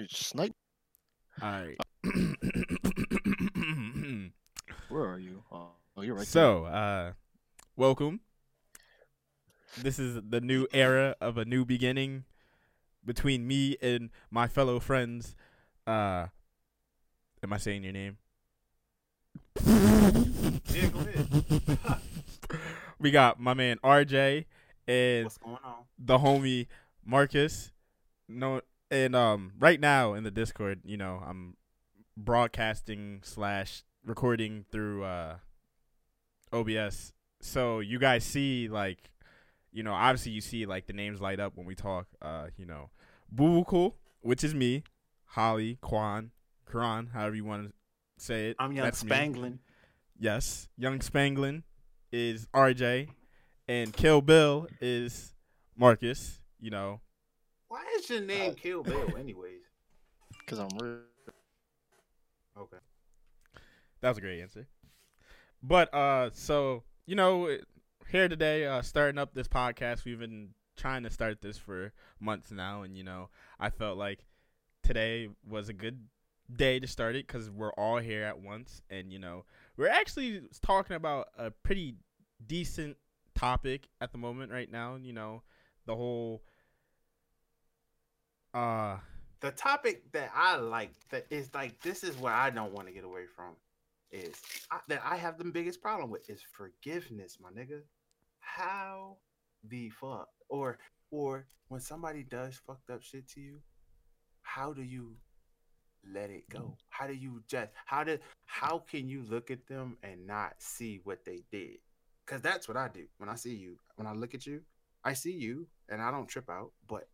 You snipe. All right. Where are you? Oh, oh you're right. so, uh, welcome. This is the new era of a new beginning between me and my fellow friends. Uh, am I saying your name? Yeah, go ahead. We got my man RJ and What's going on? the homie Marcus. No, and um, right now in the Discord, you know, I'm broadcasting slash recording through uh OBS. So you guys see like, you know, obviously you see like the names light up when we talk. Uh, you know, Bubukul, which is me, Holly, Kwan, Karan, however you want to say it. I'm Young That's me. Spanglin. Yes, Young Spanglin is RJ, and Kill Bill is Marcus. You know, is your name Kill Bill, anyways? Because I'm real. Okay. that was a great answer. But uh, so you know, here today, uh, starting up this podcast, we've been trying to start this for months now, and you know, I felt like today was a good day to start it because we're all here at once, and you know, we're actually talking about a pretty decent topic at the moment right now. You know, the whole uh The topic that I like that is like this is what I don't want to get away from is I, that I have the biggest problem with is forgiveness, my nigga. How the fuck or or when somebody does fucked up shit to you, how do you let it go? How do you just how did how can you look at them and not see what they did? Cause that's what I do when I see you. When I look at you, I see you and I don't trip out. But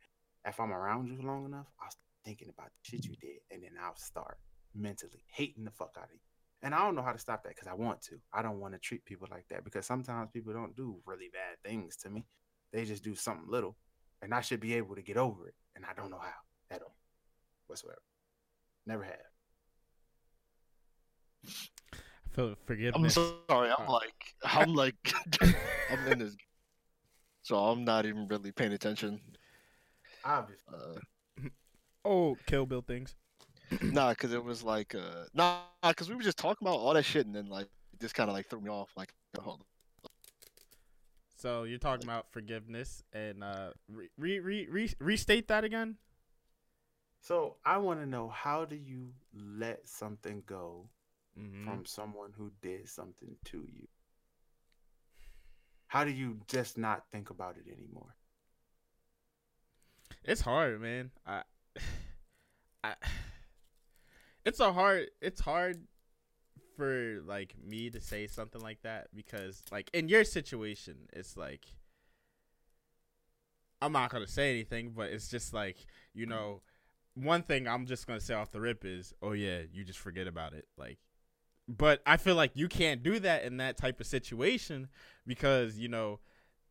if I'm around you long enough, I'll thinking about the shit you did, and then I'll start mentally hating the fuck out of you. And I don't know how to stop that because I want to. I don't want to treat people like that because sometimes people don't do really bad things to me. They just do something little, and I should be able to get over it, and I don't know how at all, whatsoever. Never have. I feel I'm sorry. I'm like, I'm like, I'm in this. So I'm not even really paying attention. Obviously. Uh, oh, Kill Bill things. nah, because it was like, uh, nah, because we were just talking about all that shit, and then like, it just kind of like threw me off. Like, hold on. So you're talking about forgiveness and uh re, re, re, re restate that again? So I want to know how do you let something go Mm-hmm. from someone who did something to you? How do you just not think about it anymore? It's hard, man. I, I, it's a hard. It's hard for like me to say something like that because, like, in your situation, it's like I'm not gonna say anything, but it's just like you know, one thing I'm just gonna say off the rip is, oh yeah, you just forget about it, like. But I feel like you can't do that in that type of situation because you know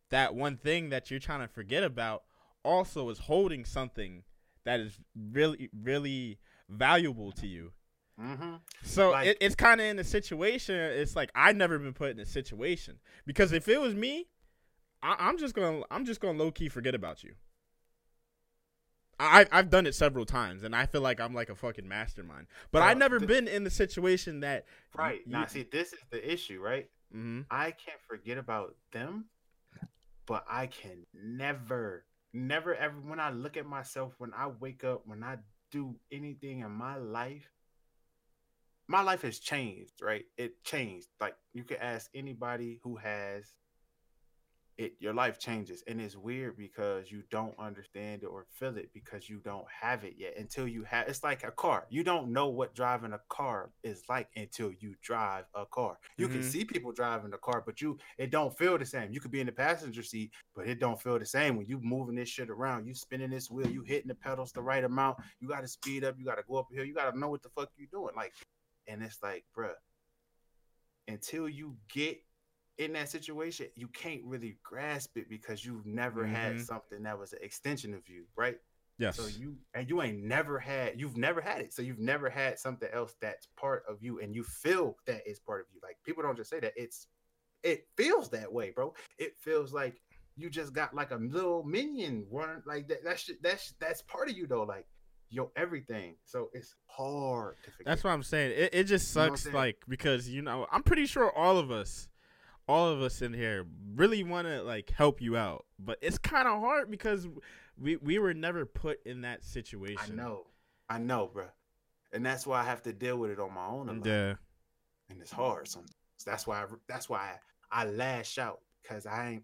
that one thing that you're trying to forget about also is holding something that is really really valuable to you. Mm-hmm. So Like- it, it's kind of in a situation. It's like I've never been put in a situation because if it was me, I, I'm just gonna I'm just gonna low key forget about you. I I've done it several times, and I feel like I'm like a fucking mastermind. But Well, I've never th- been in the situation that Right. you- now, see, this is the issue, right? hmm I can't forget about them, but I can never, never, ever, when I look at myself, when I wake up, when I do anything in my life, my life has changed, right? It changed. Like, you could ask anybody who has it, your life changes. And it's weird because you don't understand it or feel it because you don't have it yet until you have it's like a car. You don't know what driving a car is like until you drive a car. You can Mhm. see people driving the car, but you it don't feel the same. You could be in the passenger seat, but it don't feel the same when you moving this shit around. You spinning this wheel, you hitting the pedals the right amount. You got to speed up. You got to go up here. You got to know what the fuck you doing. Like, and it's like, bruh, until you get in that situation, you can't really grasp it because you've never had Mhm. something that was an extension of you, right? yes, So you and you ain't never had you've never had it. So you've never had something else that's part of you and you feel that is part of you. Like people don't just say that. It's it feels that way, bro. It feels like you just got like a little minion running like that. That's that's that's part of you though. Like your everything. So it's hard to forget. That's what I'm saying. It it just You know sucks, like because you know I'm pretty sure all of us, all of us in here really want to like help you out, but it's kind of hard because we we were never put in that situation. I know, I know, bro, and that's why I have to deal with it on my own. Yeah. and it's hard sometimes. That's why. I, that's why I, I lash out because I ain't.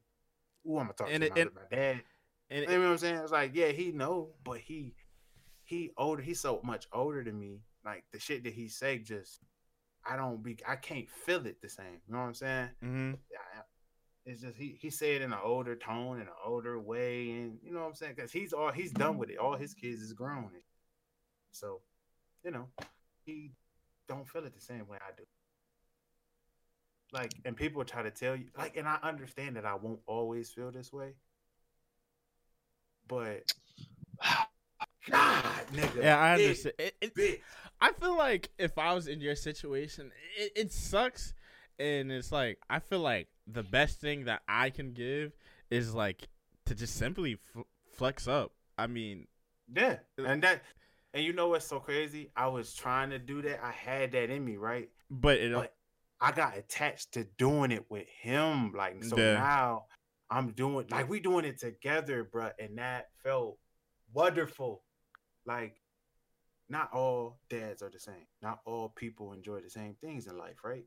Ooh, I'm gonna talk And to it- my, and- my dad. And You know what I'm saying? It's like, yeah, he know, but he, he older. He's so much older than me. Like the shit that he say, just I don't be. I can't feel it the same. You know what I'm saying? hmm I- It's just he he say it in an older tone, in an older way, and you know what I'm saying? Because he's all he's done with it. All his kids is grown, so you know he don't feel it the same way I do. Like, and people try to tell you, like, and I understand that I won't always feel this way, but God, nigga, Yeah, I understand. It, it, bitch. I feel like if I was in your situation, it, it sucks, and it's like I feel like the best thing that I can give is like to just simply f- flex up. I mean, Yeah, uh, and that, and you know what's so crazy? I was trying to do that. I had that in me, right? but it But I got attached to doing it with him. Like so Yeah. now I'm doing like we doing it together, bruh, and that felt wonderful. Like not all dads are the same. Not all people enjoy the same things in life, right?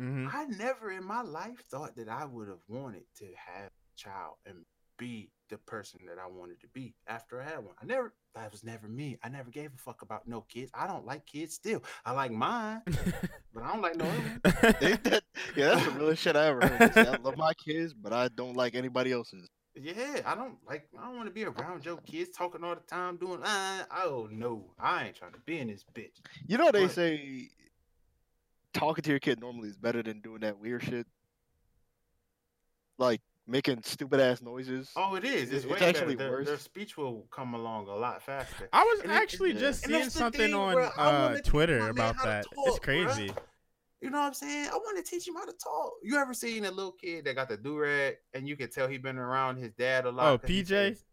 mhm. I never in my life thought that I would have wanted to have a child and be the person that I wanted to be after I had one. I never that was never me. I never gave a fuck about no kids. I don't like kids still. I like mine, but I don't like no other one. Yeah, that's the realest shit I ever heard. I love my kids, but I don't like anybody else's. Yeah, I don't like. I don't want to be around your kids talking all the time, doing. Uh, oh no, I ain't trying to be in this bitch. You know they What? say talking to your kid normally is better than doing that weird shit, like making stupid ass noises. Oh, it is. It's, It's way actually better. Their, worse. their speech will come along a lot faster. I was And actually yeah. just And seeing something thing, on bruh. Uh, Twitter about that. talk, it's bruh. crazy. You know what I'm saying? I want to teach him how to talk. You ever seen a little kid that got the do rag and you can tell he been around his dad a lot? Oh, PJ? says,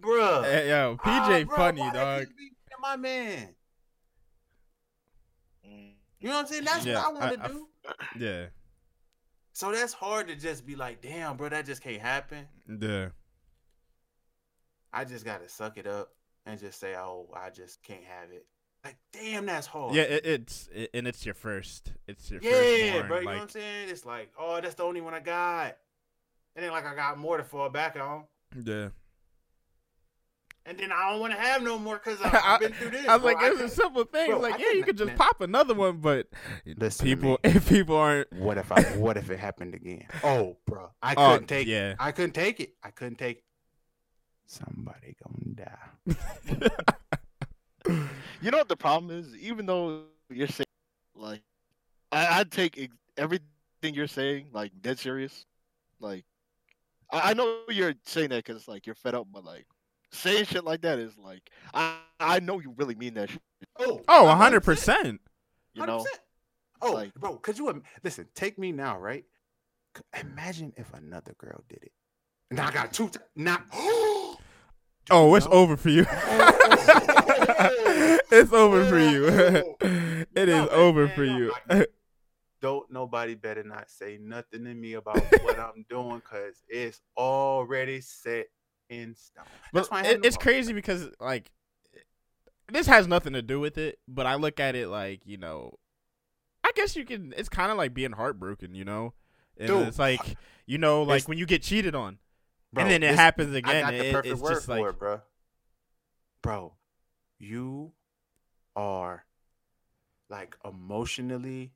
Bruh. Eh, yo, PJ bruh, funny why dog. My man. You know what I'm saying? That's Yeah, what I want to I do. Yeah, So that's hard to just be like, damn, bro, that just can't happen. yeah. I just gotta suck it up and just say, oh, I just can't have it. Like, damn, that's hard. Yeah, it, it's it, and it's your first. It's your yeah, first bro. born. You know what I'm saying? It's like, oh, that's the only one I got. And then like I got more to fall back on. yeah. And then I don't want to have no more because I- I've been through this. I was bro. like, it's a simple thing. bro, like, I yeah, you couldn't- just man. pop another one, but Listen people, if people aren't, What if I? What if it happened again? Oh, bro, I Oh, couldn't take yeah. it. I couldn't take it. I couldn't take. it. Somebody gonna die. You know what the problem is? Even though you're saying like, I, I'd take ex- everything you're saying like dead serious. Like, I, I know you're saying that because like you're fed up, but like saying shit like that is like, I I know you really mean that. Shit, Oh, oh, 100%. hundred percent. you know, 100%. Oh, Like- bro, could you im- listen? Take me now, right? Imagine if another girl did it. Now I got two. T- now, Oh, it's over for you. it's over for you. it is over for you. don't nobody better not say nothing to me about what I'm doing because it's already set in stone. That's But why I had it, it's crazy because like this has nothing to do with it, but I look at it like you know, I guess you can. It's kind of like being heartbroken, you know. And Dude, it's like you know, like when you get cheated on, Bro, and then it this- happens I again. got the it- perfect it's word just for like it, bro. Bro, you are like emotionally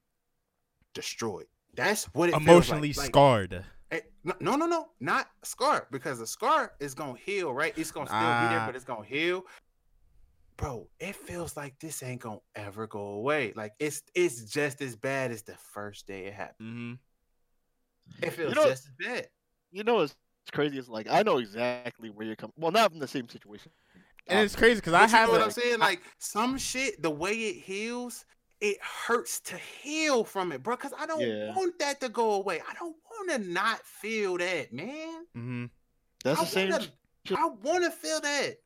destroyed. That's what it feels like. emotionally Like, scarred. eh, no, no, no, no, not scarred because the scar is gonna heal, right? It's gonna still be there, Ah. but it's gonna heal. Bro, it feels like this ain't gonna ever go away. Like it's it's just as bad as the first day it happened. hmm It feels know- just as bad. you know what's crazy It's like I know exactly where you're coming. Well, not in the same situation. And it's crazy because I But you have know what I'm saying? Like some shit, the way it heals, it hurts to heal from it, bro. Because I don't Yeah. want that to go away. I don't want to not feel that, man. Mm-hmm. That's I the same. wanna. I want to feel that.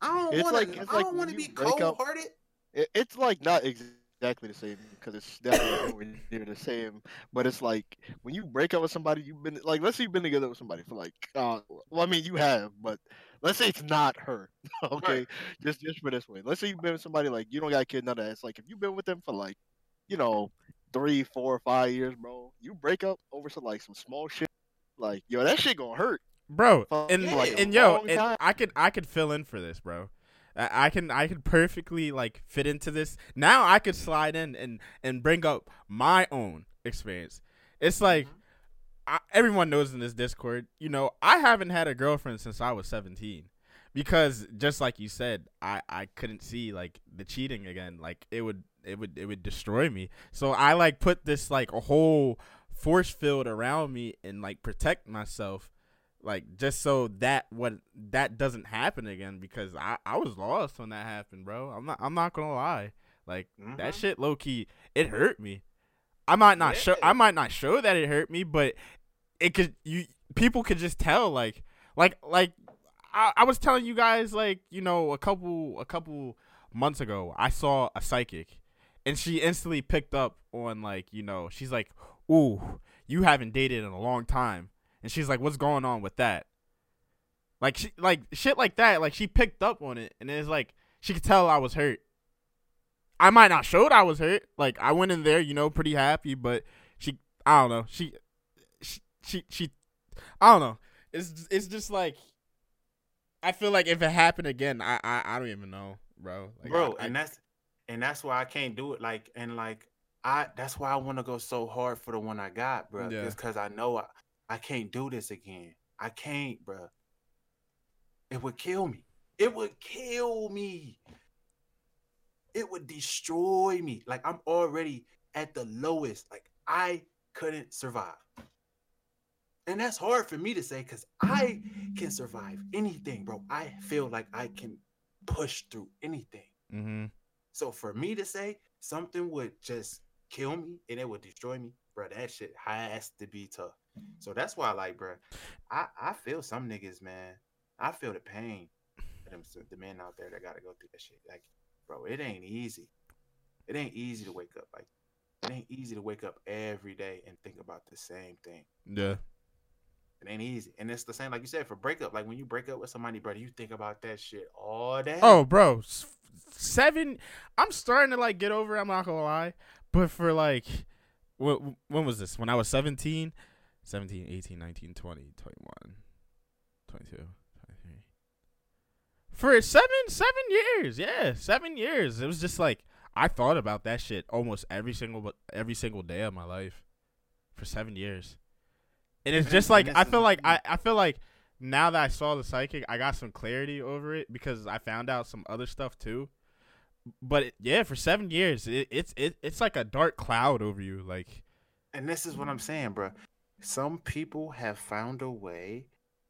I don't want to. it's I like don't want to be cold hearted. It, it's like not exactly the same because it's definitely near the same. But it's like when you break up with somebody, you've been like, let's say you've been together with somebody for like, uh, well, I mean, you have, but let's say it's not her. okay, Right. just just for this way. Let's say you've been with somebody like you don't got a kid, none of that. It's like if you've been with them for like, you know, three, four, five years, bro. You break up over some like some small shit. Like yo, that shit gonna hurt. bro. for, And like, and yo, and. I could I could fill in for this, bro. I can I can perfectly like fit into this. Now I could slide in and and bring up my own experience. It's like Mhm. I, everyone knows in this Discord, you know, I haven't had a girlfriend since I was 17 because just like you said, I I couldn't see like the cheating again. Like it would it would it would destroy me. So I like put this like a whole force field around me and like protect myself like just so that what that doesn't happen again because I I was lost when that happened, bro. I'm not I'm not going to lie. Like that Mhm. shit low key it hurt me. I might not show I might not show that it hurt me, but it could you people could just tell like like like I, I was telling you guys like you know a couple a couple months ago I saw a psychic and she instantly picked up on like you know she's like ooh you haven't dated in a long time and she's like what's going on with that like she like shit like that like she picked up on it and it's like she could tell I was hurt I might not showed I was hurt like I went in there you know pretty happy but she I don't know she she she, she I don't know it's it's just like I feel like if it happened again I I, I don't even know bro like, bro, I, and that's and that's why I can't do it. Like and like I that's why I want to go so hard for the one I got, bro. Yeah. Just because I know I, I can't do this again. I can't, bro. It would kill me. It would kill me. It would destroy me. Like I'm already at the lowest. Like I couldn't survive. And that's hard for me to say because I can survive anything, bro. I feel like I can push through anything. mm-hmm. So for me to say something would just kill me and it would destroy me, bro, that shit has to be tough. So that's why, like, bro, I I feel some niggas, man. I feel the pain of them the men out there that gotta go through that shit. Like, bro, it ain't easy. It ain't easy to wake up. Like, it ain't easy to wake up every day and think about the same thing. yeah It ain't easy. And it's the same, like you said, for breakup. Like when you break up with somebody, brother, you think about that shit all day. Oh, bro, seven. I'm starting to like get over. it, I'm not gonna lie, but for like, when, when was this? When I was 17, 17, 18, 19, 20, 21, 22, 23. For seven, seven years, yeah, seven years. It was just like I thought about that shit almost every single every single day of my life for seven years, and it's just like I feel like I. I feel like now that I saw the psychic, I got some clarity over it because I found out some other stuff too. But it, yeah, for seven years, it, it's it, it's like a dark cloud over you. Like, And this is what I'm saying, bro. Some people have found a way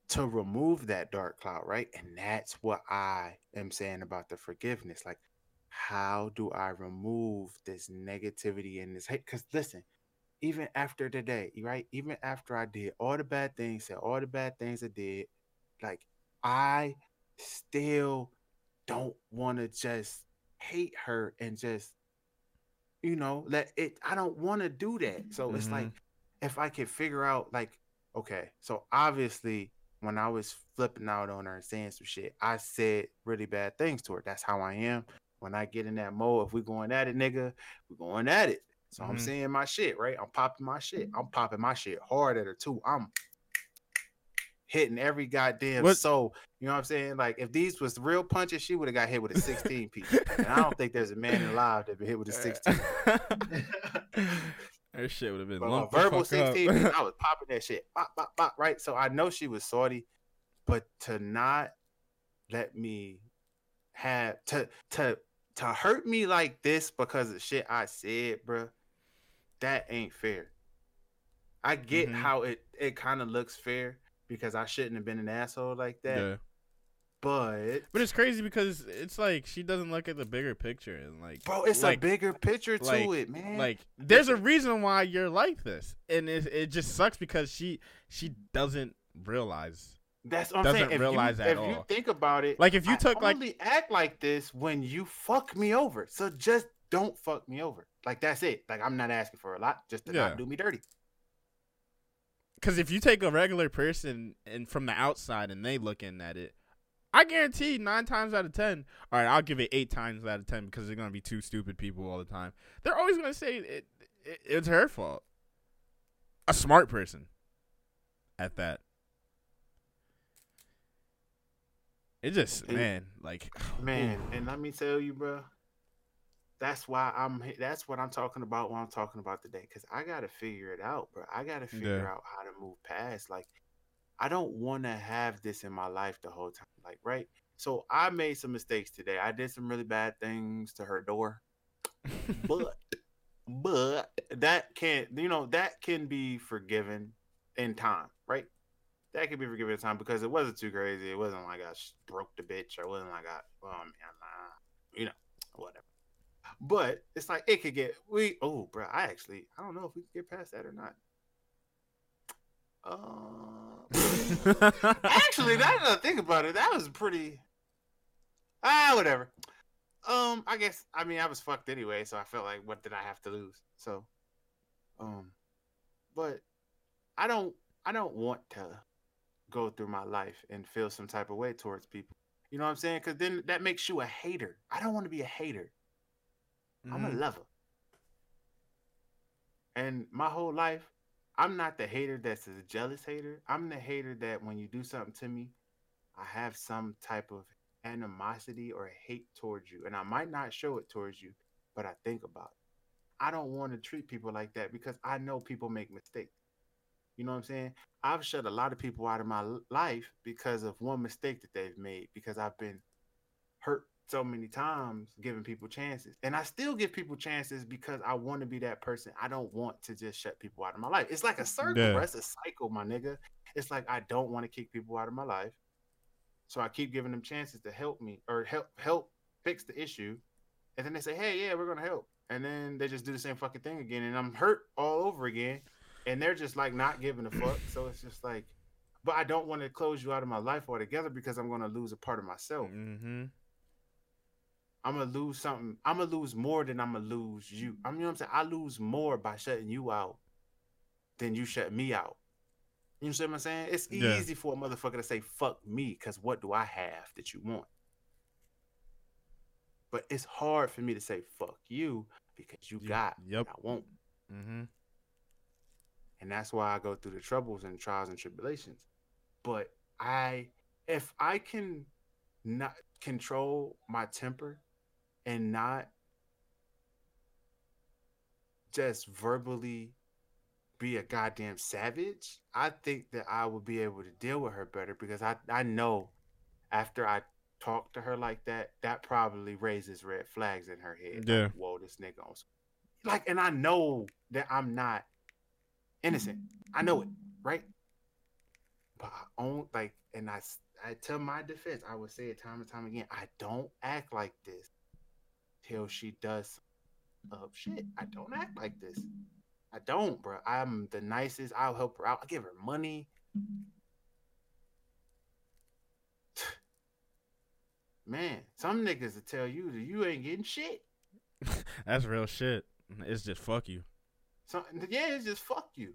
to remove that dark cloud, right? And that's what I am saying about the forgiveness. Like, how do I remove this negativity and this hate? Because listen, even after today, right? Even after I did all the bad things, said all the bad things I did, like, I still don't want to just hate her and just you know let it i don't want to do that so it's like mm-hmm. If i could figure out like okay so obviously when i was flipping out on her and saying some shit i said really bad things to her. That's how i am. When i get in that mode if we going at it nigga we going at it. So i'm Mhm. saying my shit right? I'm popping my shit. I'm popping my shit hard at her too. I'm hitting every goddamn What- soul. You know what i'm saying? Like if these was real punches she would have got hit with a 16 piece. And i don't think there's a man alive that been hit with a 16 Her shit would have been But verbal fuck 16, man, I was popping that shit. Bop, bop, bop, right? So I know she was salty, but to not let me have to to to hurt me like this because of shit I said, bruh, that ain't fair. I get Mhm. how it it kind of looks fair because I shouldn't have been an asshole like that. yeah. But But it's crazy because it's like she doesn't look at the bigger picture and like, bro, it's like, a bigger picture to like- it, man. like there's a reason why you're like this, and it it just sucks because she she doesn't realize That's what I'm doesn't saying. If realize you, at if all. you think about it, Like if you I took like act like this when you fuck me over. So just don't fuck me over. Like that's it. Like I'm not asking for a lot, just to Yeah. not do me dirty. Because if you take a regular person and from the outside and they looking at it, I guarantee nine times out of ten. All right, I'll give it eight times out of ten because they're gonna be two stupid people all the time. They're always gonna say it, it it's her fault. A smart person, at that. It just It- man, like Man, and let me tell you, bro. That's why I'm. That's what I'm talking about when I'm talking about today. Cause I gotta figure it out, bro. I gotta figure Yeah. out how to move past. Like, I don't want to have this in my life the whole time. Like, right? So I made some mistakes today. I did some really bad things to her door, but, but that can't. You know that can be forgiven in time, right? That can be forgiven in time because it wasn't too crazy. It wasn't like I broke the bitch. Or it wasn't like I, oh man, nah, you know, whatever. But it's like it could get we. Oh, bro, I actually I don't know if we can get past that or not. Uh, actually, now that I think about it, that was pretty. Ah, whatever. Um, I guess I mean I was fucked anyway, so I felt like what did I have to lose? So, um, but I don't I don't want to go through my life and feel some type of way towards people. You know what I'm saying? Because then that makes you a hater. I don't want to be a hater. I'm a Mhm. lover. And my whole life, I'm not the hater that's a jealous hater. I'm the hater that when you do something to me, I have some type of animosity or hate towards you. And I might not show it towards you, but I think about it. I don't want to treat people like that because I know people make mistakes. You know what I'm saying? I've shut a lot of people out of my life because of one mistake that they've made because I've been hurt so many times giving people chances. And I still give people chances because I want to be that person. I don't want to just shut people out of my life. It's like a circle, Yeah. bro. It's a cycle, my nigga. It's like I don't want to kick people out of my life. So I keep giving them chances to help me or help help fix the issue. And then they say, Hey, yeah, we're gonna help. And then they just do the same fucking thing again. And I'm hurt all over again. And they're just like not giving a fuck. So it's just like, but I don't want to close you out of my life altogether because I'm gonna lose a part of myself. Mhm. I'm gonna lose something. I'm gonna lose more than I'm gonna lose you. I mean, you know what I'm saying? I lose more by shutting you out than you shut me out. You know what I'm saying? It's Yeah. easy for a motherfucker to say fuck me because what do I have that you want? But it's hard for me to say fuck you because you You- got yep. what I won't. Mm-hmm. and that's why I go through the troubles and trials and tribulations. But I, if I can not control my temper and not just verbally be a goddamn savage, I think that I would be able to deal with her better because I, I know after I talk to her like that, that probably raises red flags in her head. Yeah. Like, Whoa, this nigga on like, and I know that I'm not innocent. I know it, right? But I own like, and I I tell my defense, I would say it time and time again. I don't act like this till she does up shit. I don't act like this. I don't, bro. I'm the nicest. I'll help her out. I give her money. Man, some niggas will tell you that you ain't getting shit. That's real shit. It's just fuck you. So yeah, it's just fuck you.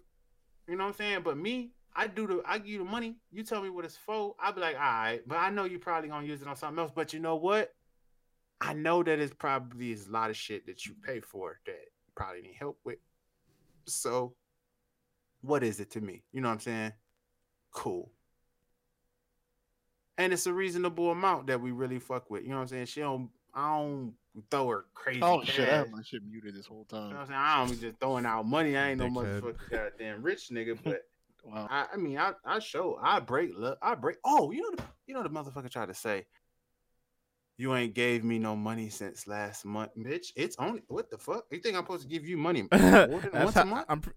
You know what I'm saying? But me, I do the I give you the money. You tell me what it's for. I'll be like, all right, but I know you probably gonna use it on something else. But you know what? I know that it's probably is a lot of shit that you pay for that you probably need help with. So what is it to me? You know what I'm saying? Cool. And it's a reasonable amount that we really fuck with. You know what I'm saying? She don't I don't throw her crazy. Oh shit! I have my shit muted this whole time. You know what I'm saying? I don't be just throwing out money. I ain't no Dickhead. motherfucking goddamn rich nigga, but Wow. I, I mean, I, I show, I break, look, I break. Oh, you know, the, you know, the motherfucker tried to say, you ain't gave me no money since last month, bitch. It's only what the fuck? You think I'm supposed to give you money more than once how- a month? I'm pr-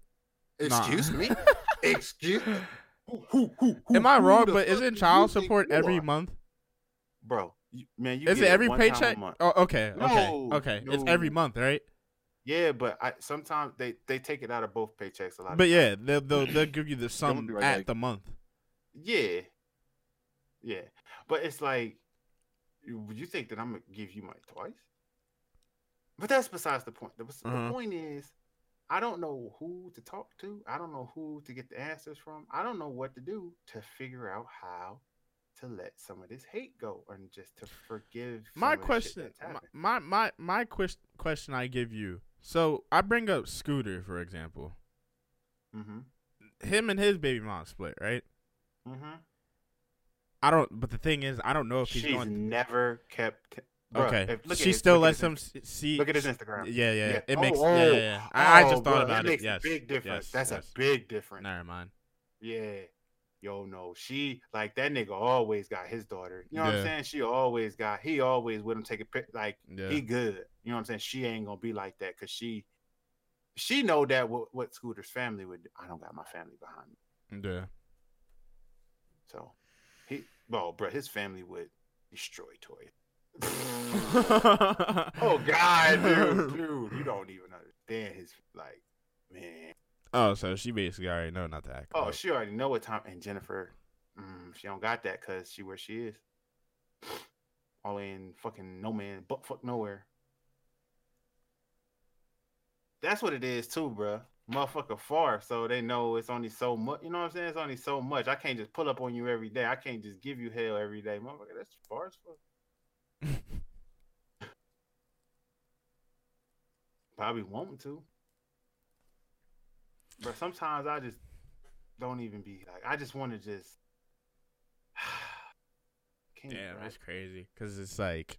nah. Excuse me. Excuse. Who, who, who, who- Am I wrong? But isn't child support every are? month? bro? You, man, you Is it every one time a paycheck? Oh, okay, okay, No, okay. It's every month, right? Yeah, but I sometimes they they take it out of both paychecks a lot. But yeah, they'll they'll, they'll give you the sum right at back. the month. yeah, Yeah, but it's like, would you think that I'm gonna give you money twice? But that's besides the point. The, the Uh-huh. point is, I don't know who to talk to. I don't know who to get the answers from. I don't know what to do to figure out how to let some of this hate go and just to forgive. My of the shit question, my my my, my quest, question I give you. So I bring up Scooter for example. Mhm. Him and his baby mom split, right? Mhm. I don't. But the thing is, I don't know if he's She's going. never kept. Bruh, okay, if- she his- still lets him see. Look at his Instagram. Yeah, yeah, Yeah. It Oh, makes. oh, yeah, yeah, yeah. I, I Oh, just thought bruh, about it. makes Yes, big difference. yes, That's yes. a big difference. Never mind. Yeah. Yo, no, she like that nigga always got his daughter. You know what I'm saying? She always got he always with him take a pic like he good. You know what I'm saying? She ain't gonna be like that because she she know that what, what Scooter's family would. I don't got my family behind me. yeah. So well, bro, his family would destroy Toy. oh God, dude, dude, you don't even understand his like man. Oh, so she basically already know not to act. Oh, up. she already know what time. And Jennifer, mm, she don't got that because she where she is. All in fucking no man, but fuck nowhere. That's what it is too, bruh. Motherfucker far, so they know it's only so much. You know what I'm saying? It's only so much. I can't just pull up on you every day. I can't just give you hell every day, motherfucker. That's far as fuck. Probably wanting to. But sometimes I just don't even be like I just want to just Can't, Damn, it's crazy because it's like,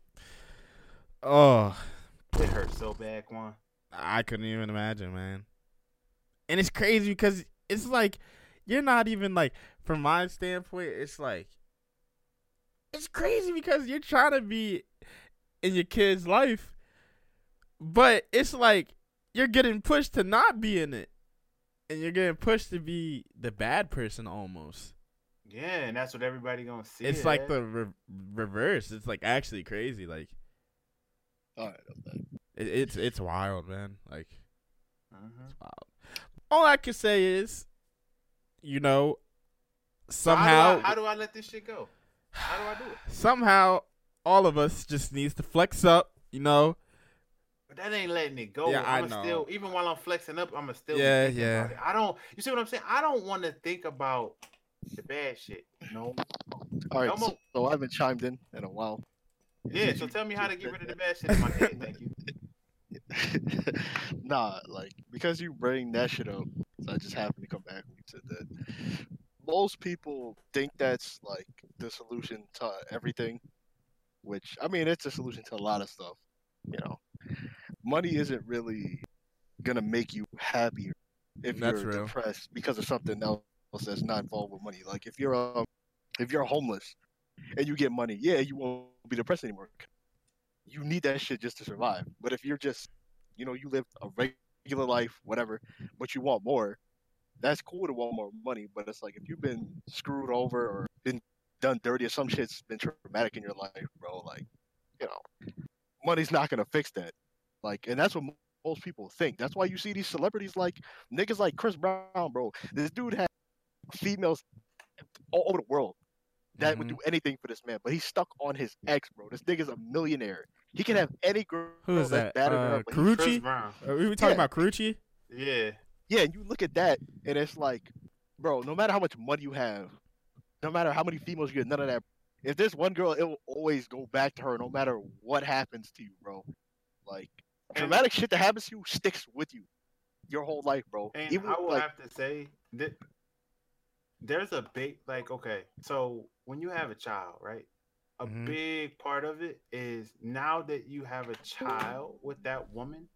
oh, it hurts so bad, Quan. I couldn't even imagine, man. And it's crazy because it's like you're not even like from my standpoint, it's like it's crazy because you're trying to be in your kid's life, but it's like you're getting pushed to not be in it. And you're getting pushed to be the bad person almost. Yeah, and that's what everybody gonna see. it's it like the re- reverse. It's like actually crazy. Like All right, okay. it, it's it's wild, man. Like Mhm. Wow. All I can say is, you know, So how do I- somehow, how do I let this shit go? How do I do it? somehow, all of us just needs to flex up. You know, But that ain't letting it go. Yeah, I I'ma know. Still, even while I'm flexing up, I'ma still. Yeah, yeah. about it. I don't. You see what I'm saying? I don't want to think about the bad shit. No. All right, so, so I haven't chimed in in a while. Yeah. So tell me how to get rid of the bad shit in my kid. Thank you. nah, like because you bring that shit up, so I just happened to come back when you said that. Most people think that's like the solution to everything, which I mean it's a solution to a lot of stuff. You know, money isn't really gonna make you happier if That's you're real. depressed because of something else that's not involved with money. Like if you're um, if you're homeless and you get money, yeah, you won't be depressed anymore. You need that shit just to survive. But if you're just, you know, you live a regular life, whatever, but you want more, that's cool to want more money. But it's like if you've been screwed over or been done dirty or some shit's been traumatic in your life, bro, like, you know, money's not gonna fix that. Like, and that's what most people think. That's why you see these celebrities like niggas like Chris Brown, bro. This dude had females all over the world that would Mhm. do anything for this man, but he's stuck on his ex, bro. This nigga's a millionaire. He can have any girl Who is that's that? better than Uh, her, but he's- Karrueche? Brown. Are we talking Yeah. about Karrueche? Yeah. Yeah, and you look at that, and it's like, bro, no matter how much money you have, no matter how many females you get, none of that. If there's one girl, it will always go back to her, no matter what happens to you, bro. Like And- traumatic shit that happens to you sticks with you your whole life, bro. And Even I will like, have to say that there's a big like okay, so when you have a child, right? A Mhm. big part of it is now that you have a child with that woman,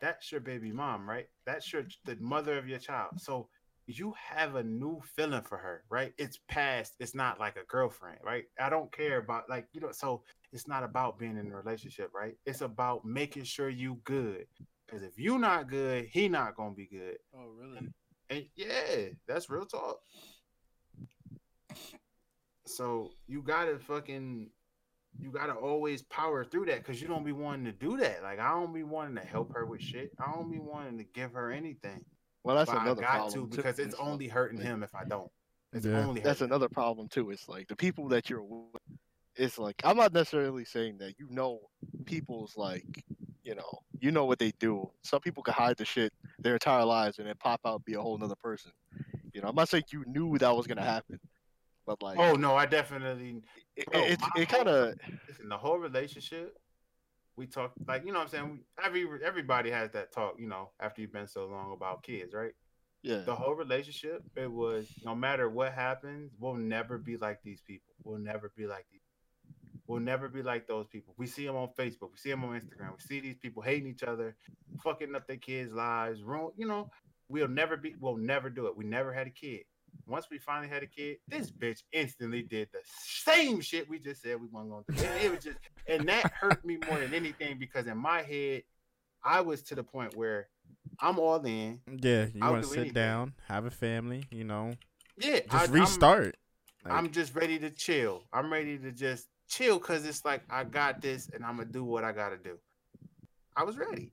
that's your baby mom, right? That's your the mother of your child. So you have a new feeling for her, right? It's past. It's not like a girlfriend, right? I don't care about like you know. So it's not about being in a relationship, right? It's about making sure you good. Because if you not good, he not gonna be good. oh really? And yeah, that's real talk. So you gotta fucking you gotta always power through that because you don't be wanting to do that. Like I don't be wanting to help her with shit. I don't be wanting to give her anything. Well, that's but I another got problem to too, because it's only hurting him if I don't. It's Yeah. only that's heavy. another problem too. It's like the people that you're with. It's like I'm not necessarily saying that you know people's like you know you know what they do. Some people can hide the shit their entire lives and then pop out and be a whole nother person. You know, I'm not saying you knew that was gonna happen, but like Oh no, I definitely it, oh, bro, it, it kind of listen. The whole relationship, we talk like you know what I'm saying. We, every everybody has that talk, you know, after you've been so long about kids, right? yeah The whole relationship, it was no matter what happens, we'll never be like these people. We'll never be like these. We'll never be like those people. We see them on Facebook. We see them on Instagram. We see these people hating each other, fucking up their kids' lives. Ruin, you know, we'll never be. We'll never do it. We never had a kid. Once we finally had a kid, this bitch instantly did the same shit we just said we weren't going to do. And it was just, and that hurt me more than anything because in my head, I was to the point where I'm all in. Yeah, you want to sit anything. down, have a family, you know, Yeah, just I- I'm- restart. Like, I'm just ready to chill. I'm ready to just chill because it's like I got this and I'm gonna do what I gotta do. I was ready.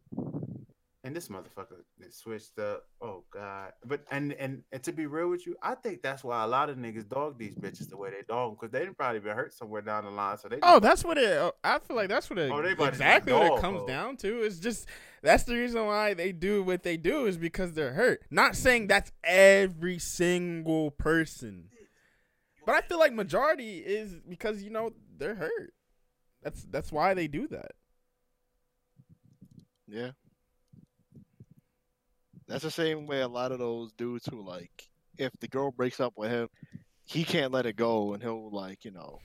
And this motherfucker is switched up. Oh god. But and, and and to be real with you, I think that's why a lot of niggas dog these bitches the way they dog them because they done probably been hurt somewhere down the line. So they Oh, that's what it. uh, I feel like that's what it. Oh, they exactly be what it comes hoes. down to. It's just that's the reason why they do what they do is because they're hurt. Not saying that's every single person, but I feel like majority is because you know they're hurt. That's that's why they do that. yeah. That's the same way a lot of those dudes who like if the girl breaks up with him, he can't let it go and he'll like you know.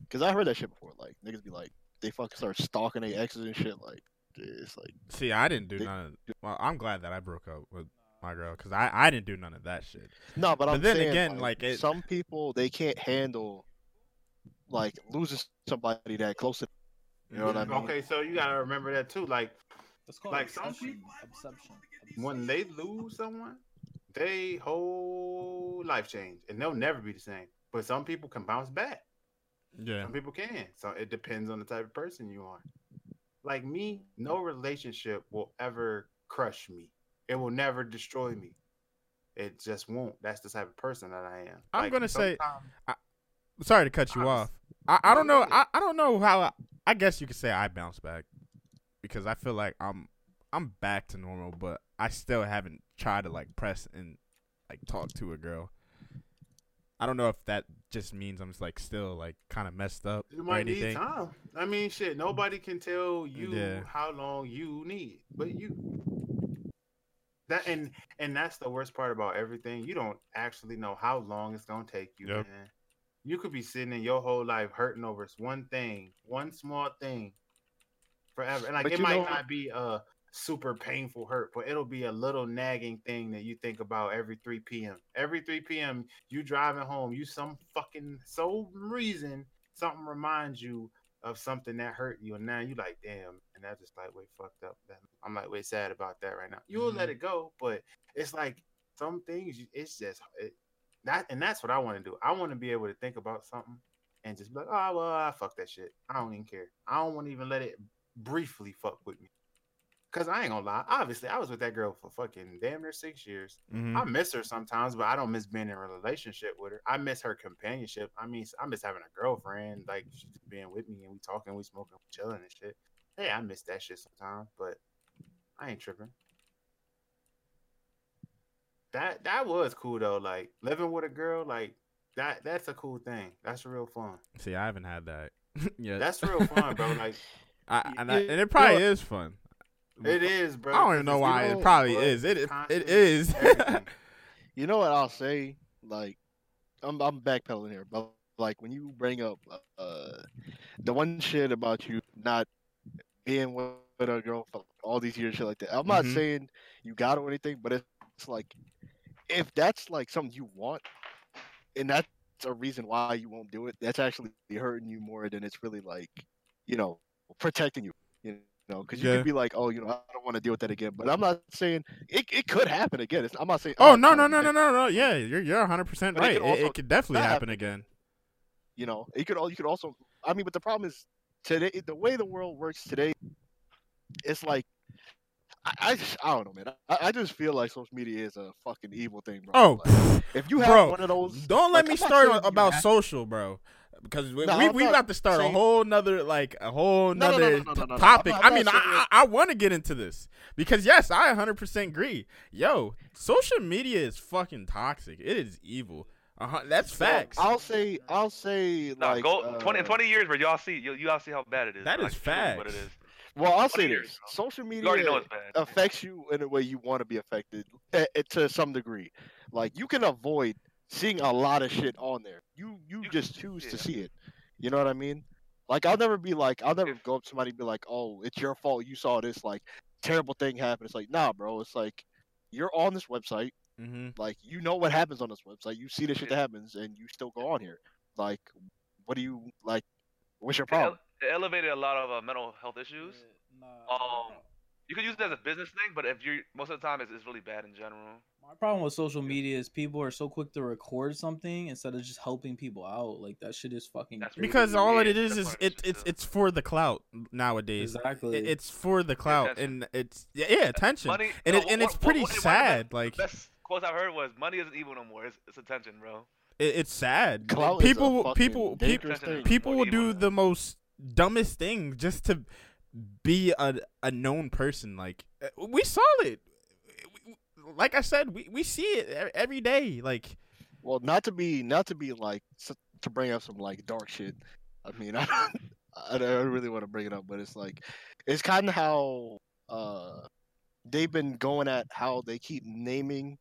Because I heard that shit before. Like niggas be like they fucking start stalking their exes and shit. Like it's like See, I didn't do They- none of. Well, I'm glad that I broke up with my girl because I I didn't do none of that shit. No, but, But I'm then saying, again, like, it- some people they can't handle like losing somebody that close to. You know what I mean? okay, so you gotta remember that too. Like That's called Like some people- Obsession. When they lose someone, they whole life change and they'll never be the same. But some people can bounce back. Yeah. Some people can. So it depends on the type of person you are. Like me, no relationship will ever crush me. It will never destroy me. It just won't. That's the type of person that I am. I'm Like, gonna say- sometimes- Sorry to cut you I'm- off. I, I don't know. I, I don't know how. I, I guess you could say I bounce back because I feel like I'm I'm back to normal, but I still haven't tried to like press and like talk to a girl. I don't know if that just means I'm just like still like kind of messed up You or might need time. I mean, shit. Nobody can tell you Yeah. how long you need, but you. That and and that's the worst part about everything. You don't actually know how long it's gonna take you, Yep. man. You could be sitting in your whole life hurting over one thing, one small thing, forever. And like But it might know- not be a super painful hurt, but it'll be a little nagging thing that you think about every 3 p.m. Every 3 p.m. you driving home, you some fucking some reason something reminds you of something that hurt you, and now you like, damn, and that's just like way fucked up. I'm like way sad about that right now. You'll let mm-hmm. it go, but it's like some things. It's just it, that, and that's what I want to do. I want to be able to think about something and just be like, oh well, I fuck that shit. I don't even care. I don't want to even let it briefly fuck with me. Cause I ain't gonna lie. Obviously, I was with that girl for fucking damn near six years. Mhm. I miss her sometimes, but I don't miss being in a relationship with her. I miss her companionship. I mean, I miss having a girlfriend, like she's being with me and we talking, we smoking, we chilling and shit. Hey, I miss that shit sometimes, but I ain't tripping. That that was cool though. Like living with a girl, like that that's a cool thing. That's real fun. See, I haven't had that. yeah, That's real fun, bro. Like I, and, I, you and it probably know- is fun. It is, bro. I don't even know it's why. people, It probably but is. It it's it, it is. You know what I'll say? Like, I'm I'm backpedaling here, but like when you bring up uh the one shit about you not being with a girl for all these years, shit like that. I'm not Mhm. saying you got it or anything, but it's, it's like if that's like something you want, and that's a reason why you won't do it, that's actually hurting you more than it's really like, you know, protecting you. You know, because you Yeah. could be like, oh, you know, I don't want to deal with that again. But I'm not saying it, it could happen again. It's, I'm not saying. oh I'm no no no no no no. Yeah, you're you're 100 percent But it right. could It, it could definitely happen happen. again. You know, it could all. You could also. I mean, but the problem is today. The way the world works today, it's like I, I, I don't know, man. I, I just feel like social media is a fucking evil thing, bro. Oh, Like, if you have bro, one of those, Don't let like, me I'm start about social, bro. Because we No, we, I'm we not got to start a whole nother like a whole No, no, no, nother no, no, no, no. topic. I'm not- I I'm mean, I I, I want to get into this because yes, I 100% agree. Yo, social media is fucking toxic. It is evil. Uh-huh, that's facts. I'll say, I'll say, Nah, like, go uh, 20, 20 years, bro. Y'all see, you y'all see how bad it is. That like, is truly What it is. Well, I'll say years, this: bro. social You know media it's affects you in a way you want to be affected eh, eh, to some degree. Like you can avoid seeing a lot of shit on there. You you, You- just choose to see it. You know what I mean? Like I'll never be like I'll never If- go up to somebody and be like, "Oh, it's your fault. You saw this like terrible thing happen." It's like, nah, bro. It's like you're on this website. hmm Like you know what happens on this website. You see the shit that happens, and you still go on here. Like, what do you like? What's your It, ele- problem? it elevated a lot of uh, mental health issues. Nah, Um, You could use it as a business thing, but if you're most of the time, it's, it's really bad in general. my problem with social media is people are so quick to record something instead of just helping people out. Like that shit is fucking. That's crazy. Because all it Yeah, is that's is what it, it's it's just, uh, it's for the clout nowadays. exactly. It- It's for the clout, Attention. and it's yeah, yeah attention, Money, and no, it, and one- it's pretty one- one of the sad. best- Like the best quotes I've heard was, "Money isn't evil no more. It's, it's attention, bro." it, it's sad. Clout is a people, people, people, dangerous Attention thing. is people will do the most dumbest things just to be a a known person. Like uh, we saw it. Like I said, we, we see it every day. Like Well, not to be not to be like to bring up some like dark shit. I mean, I I don't really want to bring it up, but it's like it's kind of how uh they've been going at how they keep naming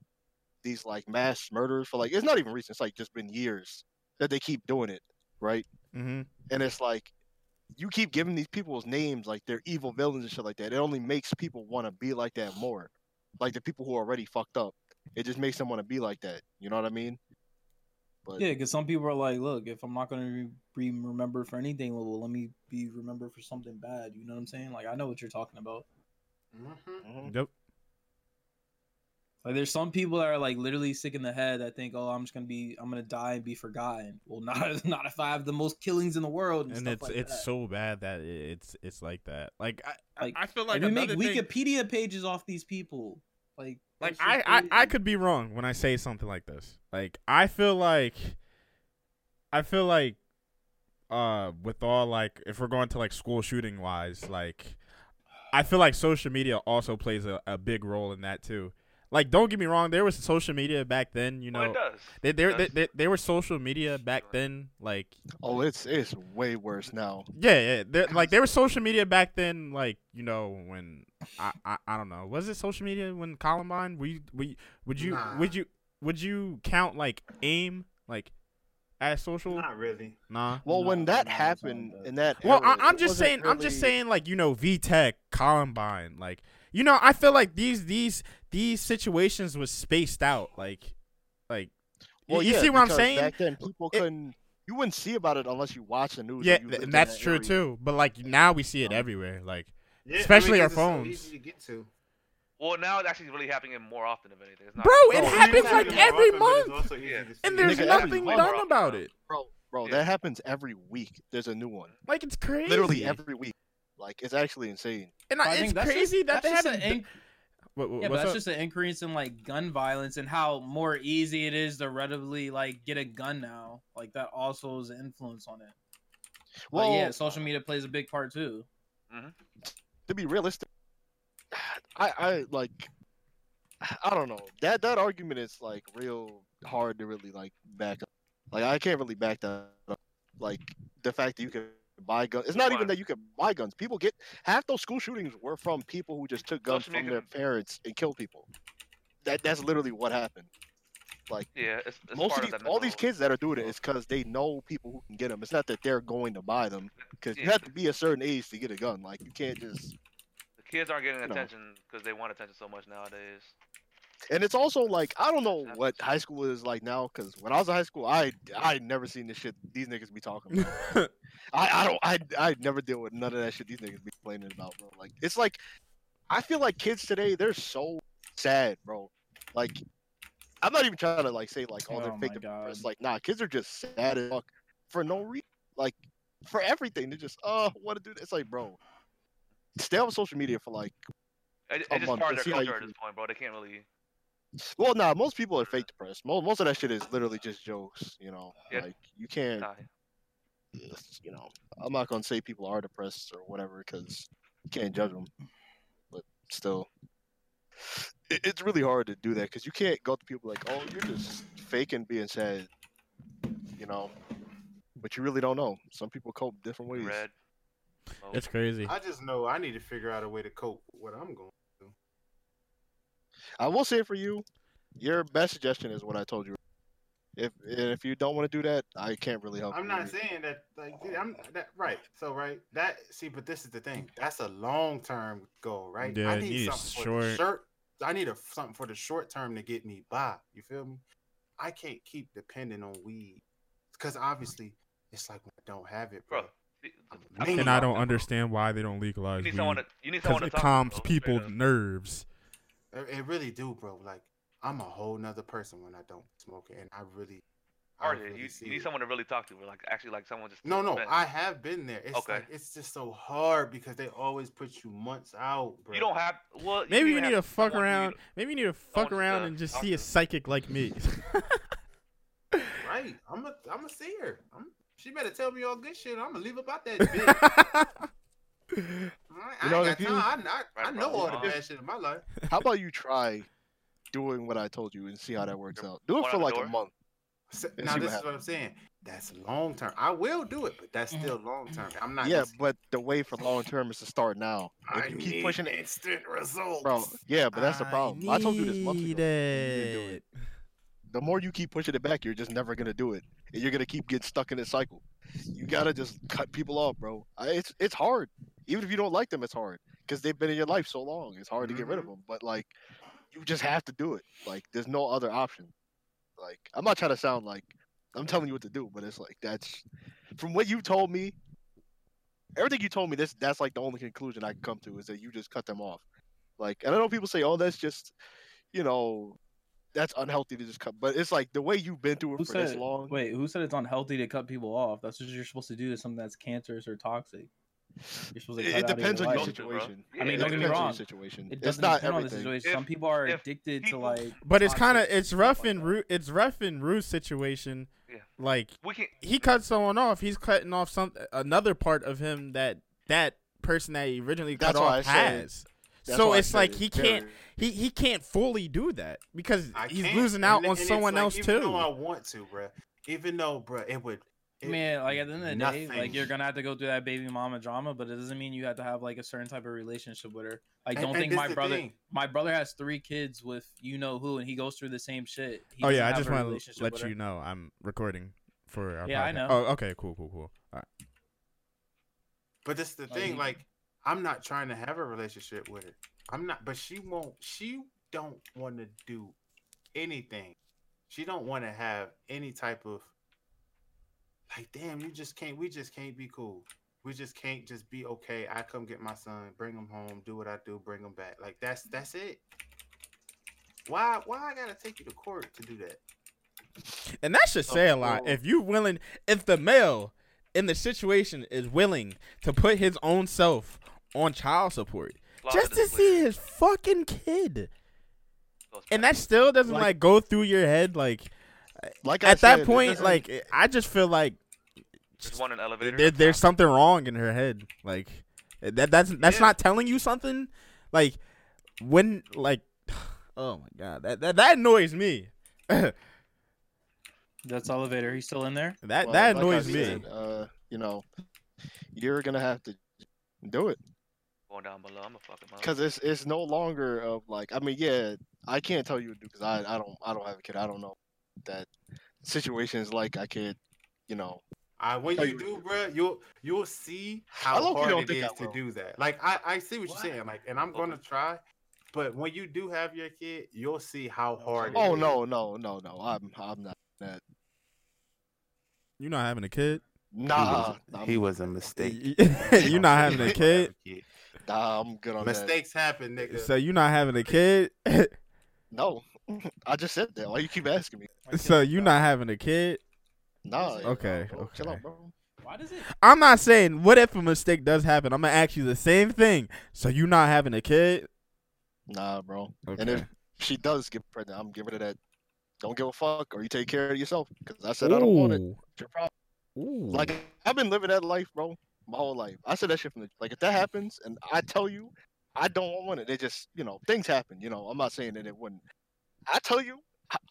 these like mass murders for like it's not even recent. It's like just been years that they keep doing it, right? hmm And it's like you keep giving these people's names like they're evil villains and shit like that. It only makes people want to be like that more, like the people who are already fucked up. It just makes them want to be like that. You know what I mean? But yeah, because some people are like, look, if I'm not gonna be remembered for anything, well, let me be remembered for something bad. You know what I'm saying? Like I know what you're talking about. Mm-hmm. Mhm. Yep. Like there's some people that are like literally sick in the head that think, oh, I'm just gonna be, I'm gonna die and be forgotten. Well, not not if I have the most killings in the world and, And stuff it's like it's that. so bad that it's it's like that. Like I Like, I feel like Like, we make another thing- Wikipedia pages off these people. Like, like I, shit's I I could be wrong when I say something like this. Like I feel like I feel like uh with all like if we're going to like school shooting wise, like I feel like social media also plays a, a big role in that too. Like don't get me wrong, there was social media back then, you Well, know. it does. They, there, It they, does. they, there was social media back then, like Oh, it's it's way worse now. yeah, yeah. There, like there was social media back then, like you know when I, I I don't know, was it social media when Columbine? We we would you Nah. would you would you count like AIM like as social? Not really. Nah. Well, No, when that no, it's not happened like that. in that, Well, I, era, I'm just wasn't saying. I'm just saying, like you know, VTech, Columbine, like you know, I feel like these these these situations was spaced out, like like. Well, you yeah, see what I'm saying? Back then, people It- couldn't. You wouldn't see about it unless you watch the news. Yeah, you th- lived in and that's that true area. too. But like now we see it Um, everywhere. Like Yeah, Especially our because it's so phones. easy to get to. Well, now it's actually really happening more often, if anything. It's not Bro, it Bro, happens like happening every more often, month, also Yeah. and there's Nigga, nothing done about it. bro. Bro, Yeah. that happens every week. There's a new one. Like it's crazy. Literally every week. Like it's actually insane. and I, I it's crazy just, that they just haven't. an d- inc- what, what- yeah, but what's that's up? just an increase in like gun violence and how more easy it is to readily like get a gun now. Like that also is an influence on it. Well, Well, yeah, social media plays a big part too. Mm-hmm. to be realistic, I I like I don't know that that argument is like real hard to really like back up. Like I can't really back that up. Like the fact that you can buy guns. It's not even that you can buy guns. People get half those school shootings were from people who just took guns Social from media- their parents and killed people. That that's literally what happened. Like Yeah, it's, it's most of these, all these kids that are doing it is because they know people who can get them. It's not that they're going to buy them because you Yeah. have to be a certain age to get a gun. Like you can't just. The kids aren't getting attention because they want attention so much nowadays. And it's also like I don't know what high school is like now because when I was in high school, I I never seen this shit these niggas be talking about. I I don't I I never deal with none of that shit these niggas be complaining about, bro. Like it's like I feel like kids today they're so sad, bro. Like I'm not even trying to like say like oh they're Oh fake depressed. Like nah, kids are just sad as fuck for no reason. Like for everything, they're just oh want to do this. It's like bro, stay on social media for like It, it's just part of their culture at this point, bro. They can't really. Well, nah, most people are fake depressed. Most most of that shit is literally just jokes. You know, Yeah. like you can't. Nah. it's, You know, I'm not gonna say people are depressed or whatever because you can't judge them. But still, it, it's really hard to do that because you can't go to people like, "Oh, you're just faking being sad," you know. But you really don't know. Some people cope different ways. Red. Oh, It's crazy. I just know I need to figure out a way to cope with what I'm going. I will say for you, your best suggestion is what I told you. If if you don't want to do that, I can't really help. I'm you not saying that like I'm that right. So right that see, but this is the thing. That's a long term goal, right? Yeah, I need need something for the short- short. I need a something for the short term to get me by. You feel me? I can't keep depending on weed because obviously it's like when I don't have it, bro. bro. the- I'm the- mean. And I don't understand why they don't legalize You need weed. someone. To, you need Because someone to it calms to, people's Straight up. nerves. It, it really do, bro. Like I'm a whole nother person when I don't smoke it, and I really, I really you, you need it. someone to really talk to, bro. Like actually, like someone just. No, no, vent. I have been there. It's Okay. like it's just so hard because they always put you months out, bro. You don't have. Well, Maybe you even need to fuck someone who you- around. Maybe you need to fuck around uh, and just see to. a psychic like me. right. I'm a, I'm a seer. I'm. She better tell me all good shit. I'm gonna leave about that bitch. I, I You know, ain't if got you- time. I, I, I know all the bad shit in my life. How about you try doing what I told you and see how that works out? Do it for like door? a month. So- now see this what is what I'm saying. That's long term. I will do it, but that's mm-hmm. still long term. I'm not. Yeah, just- but the way for long term is to start now. If I you keep need pushing it, instant results, bro. Yeah, but that's the problem. I, told you this months need ago. You do it. it. The more you keep pushing it back, you're just never gonna do it, and you're gonna keep getting stuck in this cycle. You gotta just cut people off, bro. I- It's it's hard. Even if you don't like them, it's hard because they've been in your life so long. It's hard to get rid of mm-hmm. them. But like, you just have to do it. Like, there's no other option. Like, I'm not trying to sound like I'm telling you what to do, but it's like that's from what you told me. Everything you told me, this that's like the only conclusion I can come to is that you just cut them off. Like, and I know people say, "Oh, that's just, you know, that's unhealthy to just cut," but it's like the way you've been through Who it for this long. Wait, who said it's unhealthy to cut people off? That's what you're supposed to do to something that's cancerous or toxic. You're supposed to It, cut it out of depends on your life. Bro. situation. I mean, It don't get me depends on your wrong. Situation. It It's doesn't not depend on the everything. situation. If- Some people are if addicted to like. But it's kind of it's rough like and that. Ru- it's rough in Rue's situation. Yeah. Like We can. he cut someone off, he's cutting off some another part of him that that person that he originally cut That's why I off has. That's so it's like he can't he he can't fully do that because I he's losing out then- on and someone like, else even Though I too. want to, bro. Even though, bro, it would. It, Man, like at the end of the day, like you're gonna have to go through that baby mama drama, but it doesn't mean you have to have like a certain type of relationship with her. Like, And- don't and think this my brother, thing. my brother has three kids with you know who, and he goes through the same shit. He Oh yeah, I just want to let with her. you know I'm recording for. Our Yeah, I know. Oh, okay, cool, cool, cool. All right. But this is the Like, thing. he- Like, I'm not trying to have a relationship with her. I'm not. But she won't. She don't want to do anything. She don't want to have any type of. Like, damn, you just can't. We just can't be cool. We just can't just be okay. I come get my son, bring him home, do what I do, bring him back. Like that's that's it. Why why I gotta take you to court to do that? And that should say a lot. Oh. If you willing, if the male in the situation is willing to put his own self on child support just to clear. see his fucking kid, and that still doesn't Like- like, go through your head, like Like at said, that it point, like I just feel like There's one in elevator. there, there's something wrong in her head. Like that that's that's Yeah. not telling you something. Like when like oh my god, that that, that annoys me. That's elevator. He's still in there. that well, like I annoys me. said, uh, you know, you're gonna have to do it. going down below. I'm gonna fuck him up. because it's it's no longer of like I mean yeah I can't tell you to do because I I don't I don't have a kid I don't know that situations like I can't you know I when you you- do, bro, you'll you'll see how low-key hard don't it think is I to do that. Like I, I see what, What? you're saying, like, and I'm Okay. gonna try. But when you do have your kid, you'll see how hard. it oh is. no no no no I'm I'm not that You're not having a kid? nah I'm, was a mistake. you're not having a kid? nah I'm good on Mistakes happen, nigga. So you're not having a kid? no I just said that why you keep asking me so you're not having a kid? Nah Okay, bro, chill out bro Why does it? I'm not saying what if a mistake does happen. I'm gonna ask you the same thing. So you not having a kid? Nah, bro. Okay. And if she does get pregnant, I'm giving her that. Don't give a fuck, or you take care of yourself. Because I said I don't want it. It's your problem. Ooh. Like I've been living that life, bro, my whole life. I said that shit from the like if that happens and I tell you I don't want it, it just you know things happen. You know I'm not saying that it wouldn't. I tell you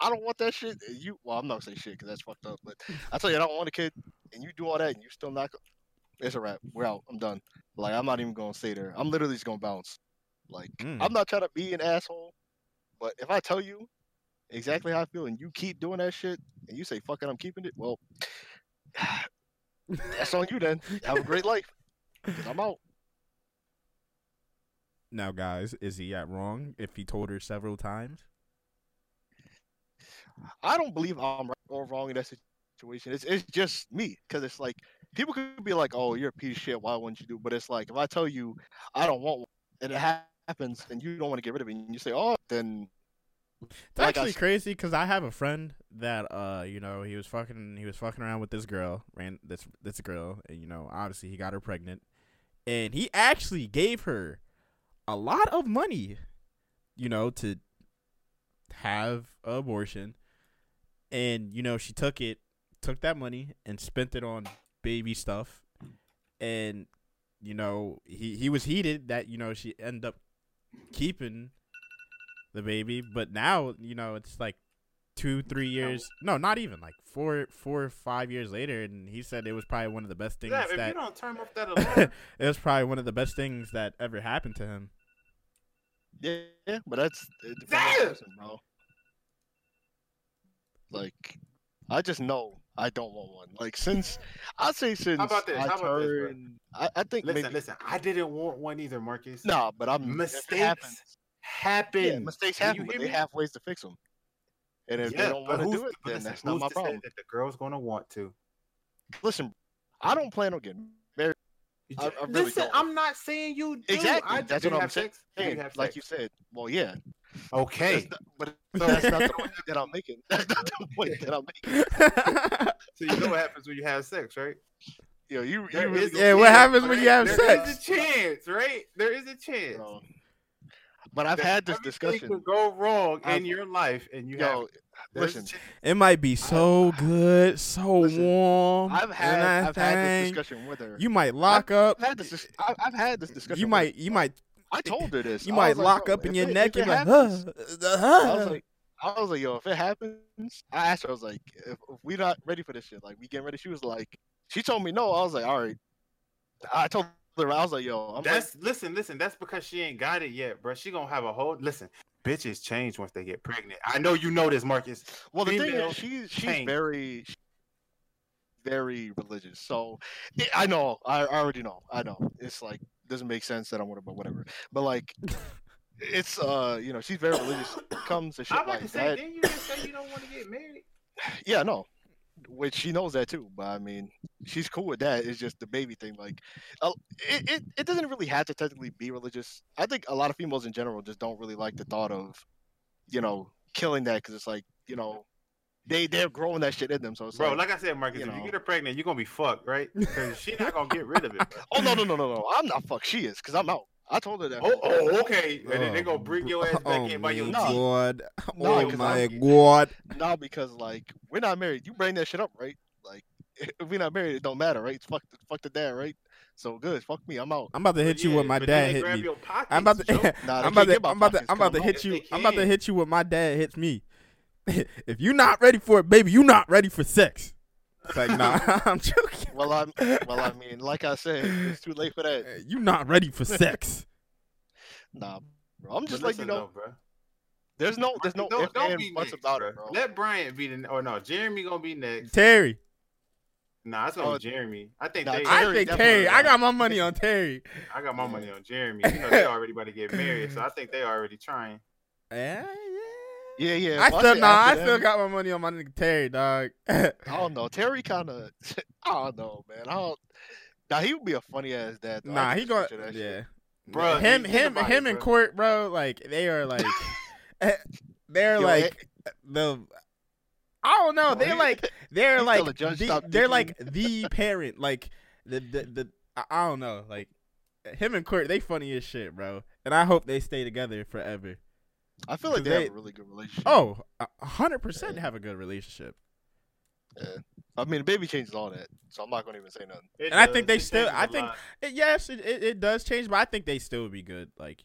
I- don't want that shit. and You well I'm not gonna say shit because that's fucked up. But I tell you I don't want a kid, and you do all that and you still not. It's a wrap. We're out. I'm done. Like I'm not even gonna stay there. I'm literally just gonna bounce. Like Mm. I'm not trying to be an asshole, but if I tell you exactly how I feel and you keep doing that shit and you say fuck it I'm keeping it, well. That's on you then. Have a great life. I'm out. now, guys, is he at wrong if he told her several times? I don't believe I'm right or wrong in that situation. It's it's just me. Cause it's like people could be like, "Oh, you're a piece of shit. Why wouldn't you do?" But it's like if I tell you I don't want one, and it happens, and you don't want to get rid of it, and you say, "Oh," then It's Like actually s- crazy because I have a friend that uh you know he was fucking he was fucking around with this girl ran this this girl and you know obviously he got her pregnant and he actually gave her a lot of money you know to have an abortion and you know she took it took that money and spent it on baby stuff and you know he he was heated that you know she ended up keeping the baby but now you know it's like two three years no not even like four four or five years later and he said it was probably one of the best things Yeah, if that you don't turn off that alarm, it was probably one of the best things that ever happened to him yeah, yeah. But that's it depends on the Damn! person, bro. Like I just know I don't want one. Like since I'd say since about this? I How about this, bro? turned, I, I think listen, maybe listen. I didn't want one either, Marcus. nah, but I'm mistakes happen. Yeah, mistakes you happen, but hear they me? have ways to fix them. And if they don't but want to who's- do it, but then listen, that's not who's my to say problem. That the girl's gonna want to. Listen, I don't plan on getting married. I- I really Listen, don't. I'm not saying you do. Exactly, I, that's do what I'm have saying. sex? Do you have like sex? you said, well, yeah, Okay. that's not, but that's not the point that I'm making. That's not the point that I'm making. So you know what happens when you have sex, right? Yo, you, you really is Yeah, what chance, happens when you have There sex? There is a chance, right? There is a chance. bro. But I've that had this discussion. could go wrong in I've- your life, and you Yo, have. listen, it might be so good so Listen, warm I've had I've had this discussion with her. you might lock up I've had this. dis- I- I've had this discussion. you with her. might you might I told her this. you I might was like, lock up in your it- neck if it and like happens- huh, I was like, I was like, yo, if it happens, I asked her, I was like, if, if we not ready for this shit, like we getting ready. She was like, she told me no. I was like, all right. I told her, I was like, yo, I'm ready. That's listen, listen. That's because she ain't got it yet, bro. She gonna have a whole listen. Bitches change once they get pregnant. I know you know this, Marcus. Well, the thing is, she's she's change. very, very religious. So I know, I, I already know, I know. It's like doesn't make sense that I'm with her, but whatever. But like, it's uh, you know, she's very religious. Comes to shit I'm about like to say, that. didn't you just say you don't want to get married? Yeah, no. Which she knows that too, but I mean, she's cool with that. It's just the baby thing. Like, uh, it, it, it doesn't really have to technically be religious. I think a lot of females in general just don't really like the thought of, you know, killing that because it's like, you know, they they're growing that shit in them. So it's Bro, like, like I said, Marcus, you if you get her pregnant, you're gonna be fucked, right? Because she's not gonna get rid of it. Bro. oh no no no no no, I'm not fuck. She is because I'm out. I told her that. Oh, oh, okay. And then they gonna oh, bring your ass back oh in by your my teeth. god No, oh 'cause my I'm- god no, because like we're not married. You bring that shit up, right? Like if we're not married, it don't matter, right? It's fuck the, fuck the dad, right? So good. Fuck me. I'm out. i'm about to hit you Yeah, with my dad they hit grab me your pockets, i'm about to Nah, I'm about to, I'm about to, I'm about to 'cause hit you. I'm about to hit you with my dad hits me. if you're not ready for it, baby, you're not ready for sex. It's like, nah, I'm joking. Well, I'm well. I mean, like I said, it's too late for that. You're not ready for sex. Nah, bro. I'm But just like you know. though, bro. There's no, there's no Don't, don't be buts next, about bro. it, bro. Let Bryant be the. Or no, Jeremy gonna be next. Terry. Nah, it's gonna Oh, be Jeremy. I think nah, they. Terry I think definitely Terry. I got my money on Terry. I got my money on Jeremy. You know they already about to get married, so I think they already trying. Yeah, Yeah, yeah. I still nah. I still got my money on my nigga Terry, dog. I don't know. Terry kind of. I don't know, man. I don't. Now he would be a funny ass dad. though. Nah, he going yeah. shit. Bruh, him, him, him, bruh. Court, bro. Like they are like, they're Yo, like eh. the. I don't know. They're like they're he like the judge the, stop they're like the parent. Like the the the. I- I don't know. Like him and Court, they funny as shit, bro. and I hope they stay together forever. I feel like they, They- have a really good relationship. Oh, a hundred percent have a good relationship, yeah. I mean, the baby changes all that, so I'm not gonna even say nothing. It and I think they It still. I think it, yes, it, it, it does change, but I think they still would be good. Like,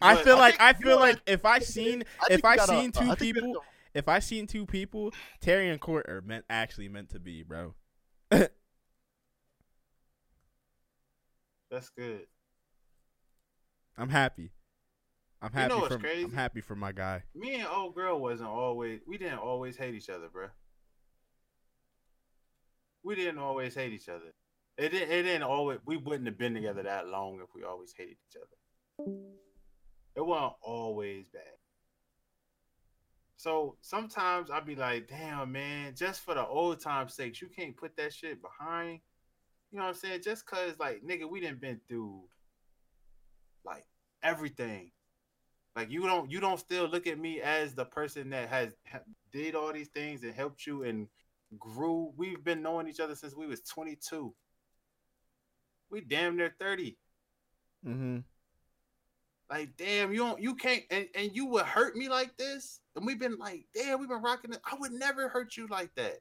I feel I like I feel know what? like if I seen I if I we gotta- seen two I think we people, if I seen two people, Terry and Court are meant actually meant to be, bro. That's good. I'm happy. I'm You happy know what's for crazy? I'm happy for my guy. Me and old girl wasn't always. We didn't always hate each other, bruh. We didn't always hate each other. It didn't. It didn't always. We wouldn't have been together that long if we always hated each other. It wasn't always bad. So sometimes I'd be like, damn, man, just for the old time's sakes, you can't put that shit behind. You know what I'm saying? Just cause like nigga, we didn't been through like everything. Like you don't you don't still look at me as the person that has did all these things and helped you and grew. We've been knowing each other since we was 22. We damn near 30. Mm-hmm. Like, damn, you don't you can't and, and you would hurt me like this. And we've been like, damn, we've been rocking it. I would never hurt you like that.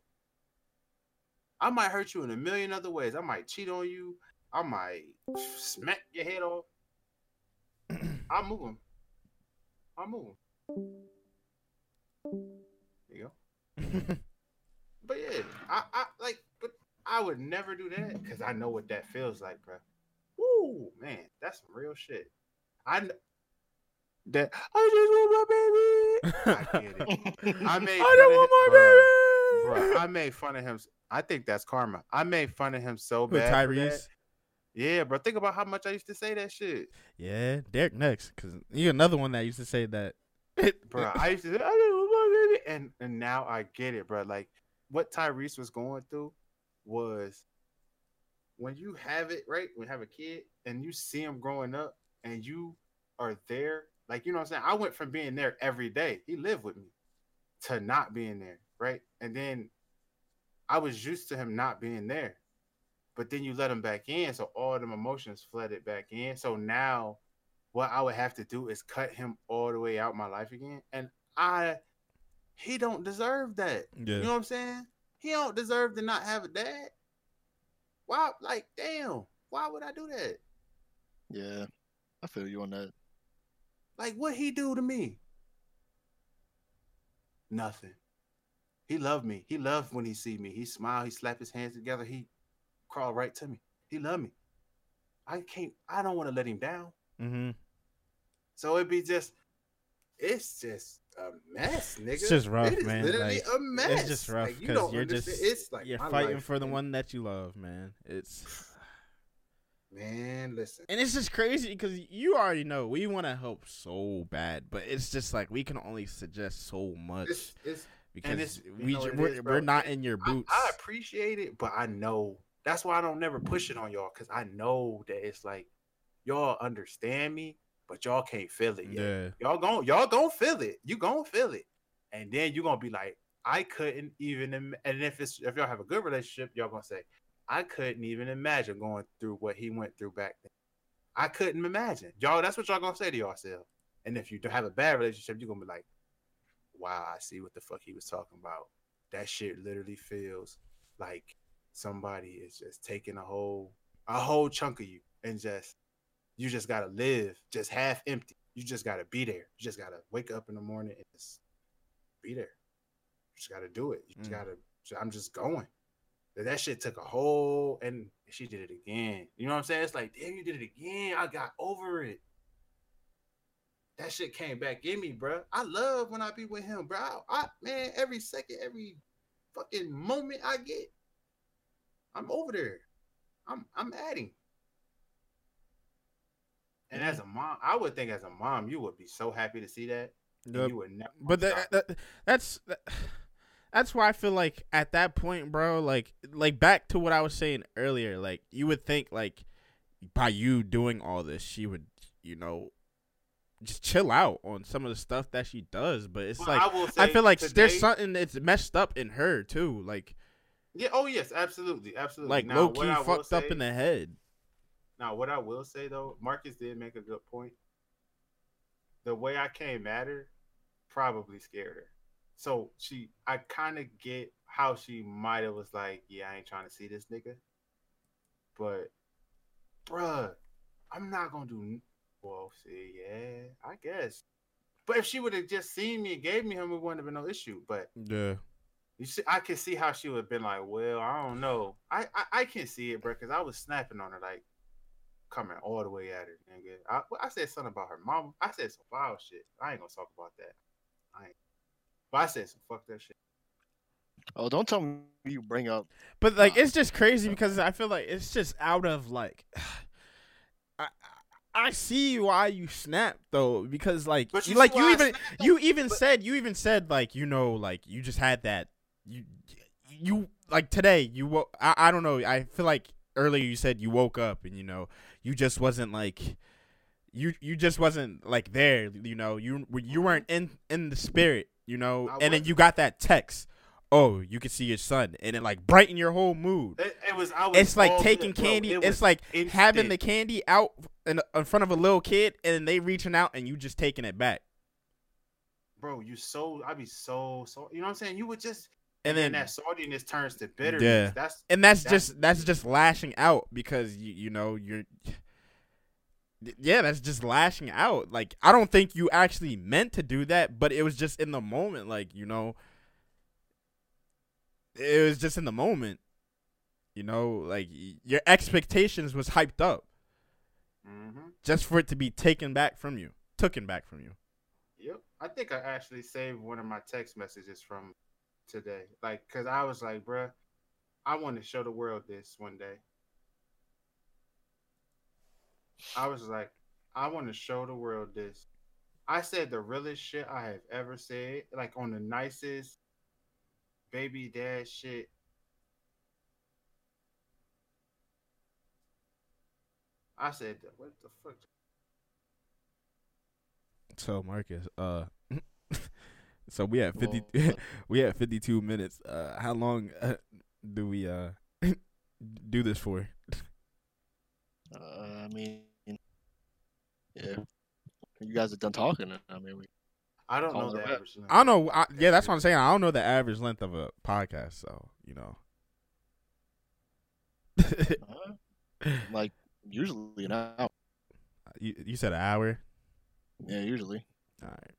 I might hurt you in a million other ways. I might cheat on you. I might smack your head off. I'm moving. I'm moving. There you go. But yeah, I, I like, but I would never do that because I know what that feels like, bro. Woo, man, that's some real shit. I kn- that I just want my baby. I get it. I made. I don't want him- my baby. bruh, I made fun of him. I think that's karma. I made fun of him so bad. Tyrese. Yeah, bro. Think about how much I used to say that shit, Yeah, Derek next, cause you another one that used to say that. bro. I used to say, I just want my baby, and and now I get it, bro. Like what Tyrese was going through was when you have it right, when you have a kid and you see him growing up, and you are there, like you know what I'm saying. I went from being there every day. He lived with me to not being there, right? And then I was used to him not being there. But then you let him back in, so all them emotions flooded back in. So now what I would have to do is cut him all the way out my life again. And I he don't deserve that. yeah. You know what I'm saying? He don't deserve to not have a dad. Why like damn, why would I do that? Yeah, I feel you on that. Like what he do to me? Nothing. He loved me. He loved when he see me. He smile. He slap his hands together. He crawl right to me. He loved me. I can't. I don't want to let him down. mm-hmm. So it'd be just. It's just a mess, nigga. It's just rough, It man. Literally Like, a mess. It's just rough Like, you because don't you're understand. just It's like you're fighting life, for the one that you love, man. It's Man, listen. and it's just crazy because you already know we want to help so bad, but it's just like we can only suggest so much It's, it's because it's- we know ju- what it we're, is, we're not in your I, boots. I appreciate it, but I know that's why I don't never push it on y'all because I know that it's like y'all understand me, but y'all can't feel it yet. yeah, Y'all gon' y'all gon' feel it. You gon' feel it, and then you gonna be like, I couldn't even. Im-. And if it's if y'all have a good relationship, y'all gonna say, I couldn't even imagine going through what he went through back then. I couldn't imagine, y'all. That's what y'all gonna say to yourself. And if you have a bad relationship, you're gonna be like, Wow, I see what the fuck he was talking about. That shit literally feels like somebody is just taking a whole a whole chunk of you and just you just gotta live just half empty. You just gotta be there. You just gotta wake up in the morning and just be there. You just gotta do it. You just Mm. gotta. I'm just going. That- That shit took a whole, and she did it again. You know what I'm saying? It's like, damn, you did it again. I got over it. That shit came back in me, bro. I love when I be with him, bro. I man, every second, every fucking moment I get, I'm over there. I'm I'm adding. And as a mom, I would think as a mom, you would be so happy to see that. Yep. You would never. but that, that that's that, that's why I feel like at that point, bro, like like back to what I was saying earlier, like you would think like by you doing all this, she would, you know, just chill out on some of the stuff that she does. But it's Well, like will I feel like today- there's something that's messed up in her too, like Yeah. Oh yes, absolutely, absolutely. like Now, low key fucked up in the head. Now, what I will say though, Marcus did make a good point. the way I came at her probably scared her. So she, I kind of get how she might have was like, yeah, I ain't trying to see this nigga, but, bruh, I'm not gonna do. Well, see, yeah, I guess. But if she would have just seen me and gave me him, it wouldn't have been no issue. But Yeah. You see, I can see how she would have been like, well, I don't know. I I, I can see it, bro, because I was snapping on her like coming all the way at her, nigga. I, I said something about her mom. I said some foul shit. I ain't gonna talk about that. I ain't. But I said some fuck that shit. Oh, don't tell me you bring up. But like Nah. it's just crazy because I feel like it's just out of like I I- I see why you snapped though because like you you like you even snapped, you even But- said you even said like you know like you just had that you you like today you wo- I, I don't know I feel like earlier you said you woke up and you know you just wasn't like you you just wasn't like there you know you you weren't in in the spirit you know and then you got that text oh you can see your son and it like brightened your whole mood It, it was. I was. it's like taking bro. candy. It It's like having the candy out in, in front of a little kid, and they reaching out, and you just taking it back. bro. You so. i'd be so so. You know what I'm saying? You would just. And And, then, that saltiness turns to bitterness. Yeah. That's and that's that's- just that's just lashing out because you you know you're. Yeah, that's just lashing out. Like I don't think you actually meant to do that, but it was just in the moment. Like you know, it was just in the moment. You know, like your expectations was hyped up hmm just for it to be taken back from you, taken back from you. Yep. I think I actually saved one of my text messages from today. Like, cause I was like, bruh, I want to show the world this one day. I was like, I want to show the world this. I said the realest shit I have ever said, like on the nicest baby dad shit. I said, what the fuck? So Marcus, uh, so we had fifty, Well, we had fifty-two minutes. Uh, how long uh, do we uh do this for? Uh, I mean, yeah. You guys are done talking. I mean, we. I don't know it the a average. length. I don't know. I, yeah, that's what I'm saying. I don't know the average length of a podcast, so you know. Uh, like usually an hour. you you said an hour. Yeah, usually. All right.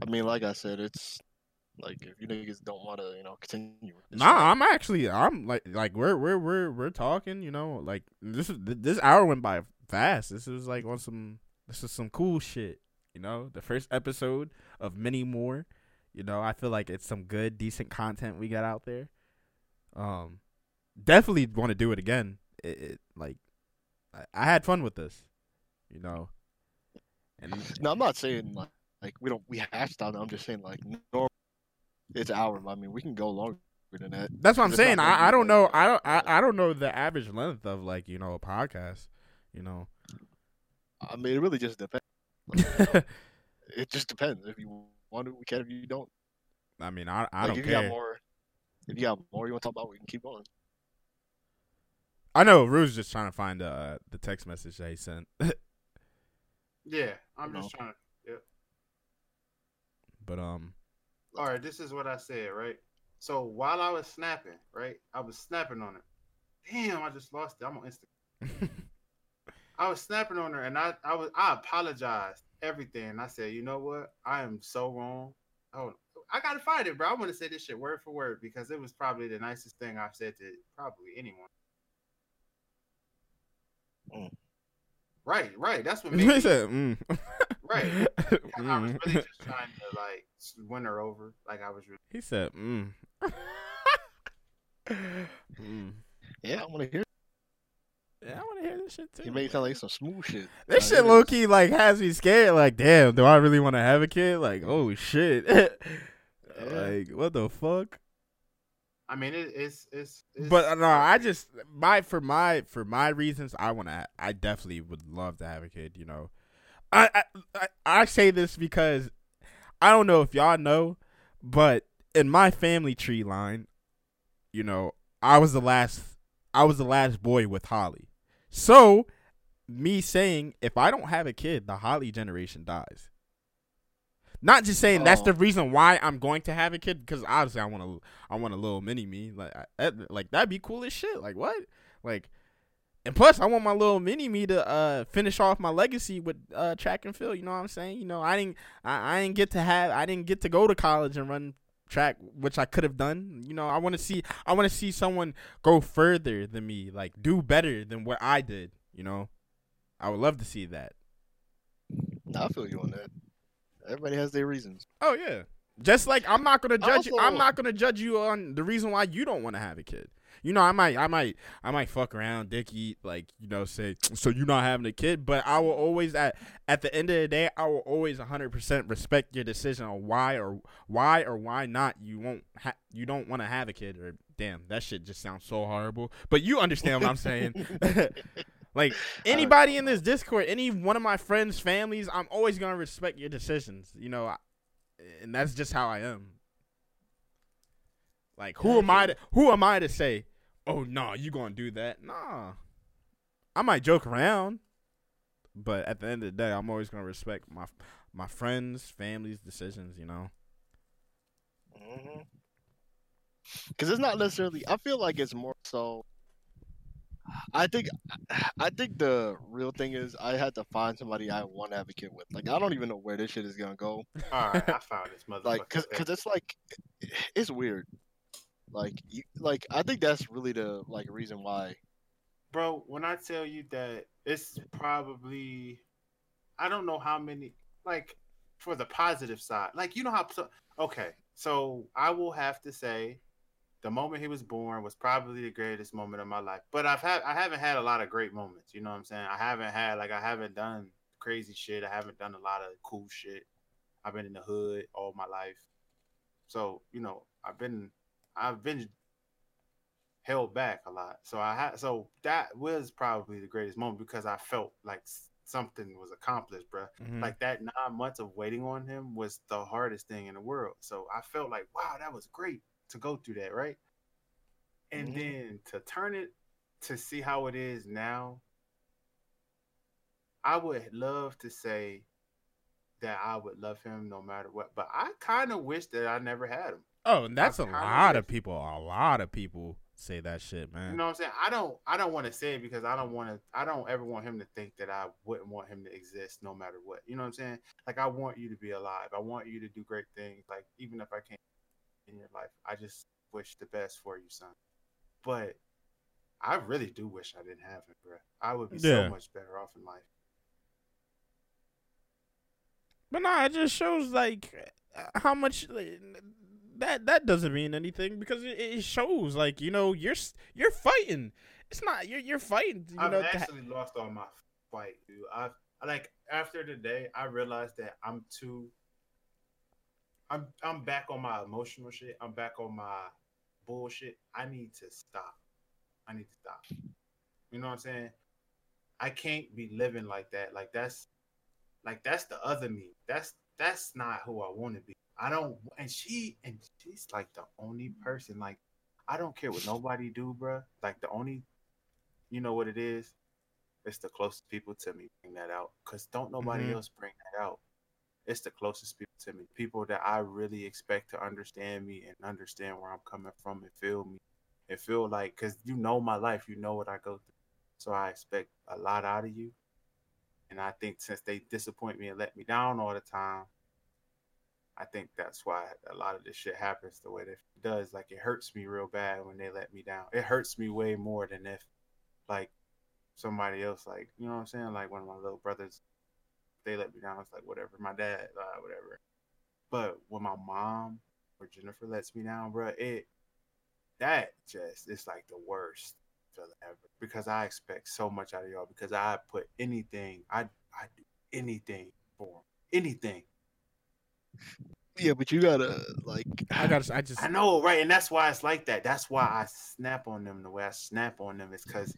I mean, like I said, it's like if you niggas don't want to, you know, continue. Nah, fine. I'm actually I'm like like we're we're we're we're talking. You know, like this is this hour went by fast. This is like on some this is some cool shit. You know, the first episode of many more. You know, I feel like it's some good, decent content we got out there. Um, definitely want to do it again. It, it like I, I had fun with this. You know, and No, I'm not saying like like we don't we hashed out. I'm just saying like normal. It's an hour. I mean, we can go longer than that. that's what I'm It's saying. I, I don't know. I don't. I, I don't know the average length of like you know a podcast. You know. I mean, it really just depends. Like, it just depends. If you want to, we can. If you don't, I mean, I I like, don't if you care. got more, if you got more you want to talk about, we can keep going. I know Rue's just trying to find uh, the text message that he sent, Yeah, I'm No. just trying to. But um, All right, this is what I said, right? So while I was snapping, right, I was snapping on her. Damn, I just lost it. I'm on Instagram. I was snapping on her, and I, I was, I apologized everything. I said, you know what? I am so wrong. Oh, I gotta find it, bro. I want to say this shit word for word because it was probably the nicest thing I've said to probably anyone. Mm. Right, right. That's what made me said, mm. right. I was Mm. really just trying to like win her over. Like I was really. He said, mm. mm. Yeah, I want to hear. Yeah, I want to hear this shit too. You made it sound like some smooth shit. This shit it low key like has me scared. Like, damn, do I really want to have a kid? Like, oh shit. like, what the fuck? I mean, it, it's, it's it's. But uh, no, I just my for my for my reasons, I want to. I definitely would love to have a kid. You know, I, I I say this because I don't know if y'all know, but in my family tree line, you know, I was the last. I was the last boy with Holly, so me saying if I don't have a kid, the Holly generation dies. Not just saying that's Oh. the reason why I'm going to have a kid because obviously I want to I want a little mini me like I, like that'd be cool as shit. Like what? Like and plus I want my little mini me to uh finish off my legacy with uh track and field. You know what I'm saying? You know I didn't I, I didn't get to have I didn't get to go to college and run track which I could have done. You know I want to see I want to see someone go further than me like do better than what I did. You know I would love to see that. I feel you on that. Everybody has their reasons. Oh yeah. Just like I'm not gonna judge you. I'm not gonna judge you on the reason why you don't want to have a kid. You know, I might, I might, I might fuck around, dick eat, like you know, say, so you're not having a kid. But I will always, at at the end of the day, I will always 100 percent respect your decision on why or why or why not you won't, ha- you don't want to have a kid. Or damn, that shit just sounds so horrible. But you understand what I'm saying. like anybody in this Discord, any one of my friends' families, I'm always gonna respect your decisions. You know, I, and that's just how I am. Like, who am I to who am I to say, oh no, you gonna do that? Nah, I might joke around, but at the end of the day, I'm always gonna respect my my friends, family's decisions. You know. Mm-hmm. Because it's not necessarily. I feel like it's more so. I think, I think the real thing is I had to find somebody I want to have a kid with. Like I don't even know where this shit is gonna go. All right, I found this motherfucker. Like, cause, cause it's like, it's weird. Like, you, like I think that's really the like reason why. bro, when I tell you that it's probably, I don't know how many, like, for the positive side, like, you know how, okay, so I will have to say, the moment he was born was probably the greatest moment of my life. But I've had, I haven't had a lot of great moments. You know what I'm saying? I haven't had, like, I haven't done crazy shit. I haven't done a lot of cool shit. I've been in the hood all my life, so you know, I've been, I've been held back a lot. So I had so that was probably the greatest moment because I felt like something was accomplished, bro. Mhm. Like that nine months of waiting on him was the hardest thing in the world. So I felt like, wow, that was great to go through that, right? And Mhm. then to turn it to see how it is now, I would love to say that I would love him no matter what, but I kind of wish that I never had him. Oh, and that's a lot of people. A lot of people say that shit, man. You know what I'm saying? I don't I don't want to say it because I don't want to I don't ever want him to think that I wouldn't want him to exist no matter what. You know what I'm saying? Like I want you to be alive. I want you to do great things. Like even if I can't in your life, I just wish the best for you, son. But I really do wish I didn't have him, bro. I would be Yeah. so much better off in life. But nah, it just shows like uh, how much that that doesn't mean anything because it, it shows like you know you're you're fighting. It's not you're you're fighting. You I've know, actually lost all my fight, dude. I like after the day, I realized that I'm too. I'm I'm back on my emotional shit. I'm back on my bullshit. I need to stop. I need to stop. You know what I'm saying? I can't be living like that. Like that's like that's the other me. That's that's not who I want to be. I don't and she and she's like the only person like I don't care what nobody do, bruh. Like the only you know what it is? It's the closest people to me bring that out. Cause don't nobody Mhm. else bring that out. It's the closest people to me. People that I really expect to understand me and understand where I'm coming from and feel me. And feel like cause you know my life, you know what I go through. So I expect a lot out of you. And I think since they disappoint me and let me down all the time, I think that's why a lot of this shit happens the way that it does. Like it hurts me real bad when they let me down. It hurts me way more than if like somebody else, like you know what I'm saying, like one of my little brothers, they let me down. It's like whatever. My dad, uh, whatever. But when my mom or Jennifer lets me down, bro, it that just it's like the worst feeling ever because I expect so much out of y'all because I put anything, I I do anything for anything. Yeah, but you gotta like. I gotta. I just. I know, right? And that's why it's like that. That's why I snap on them the way I snap on them is because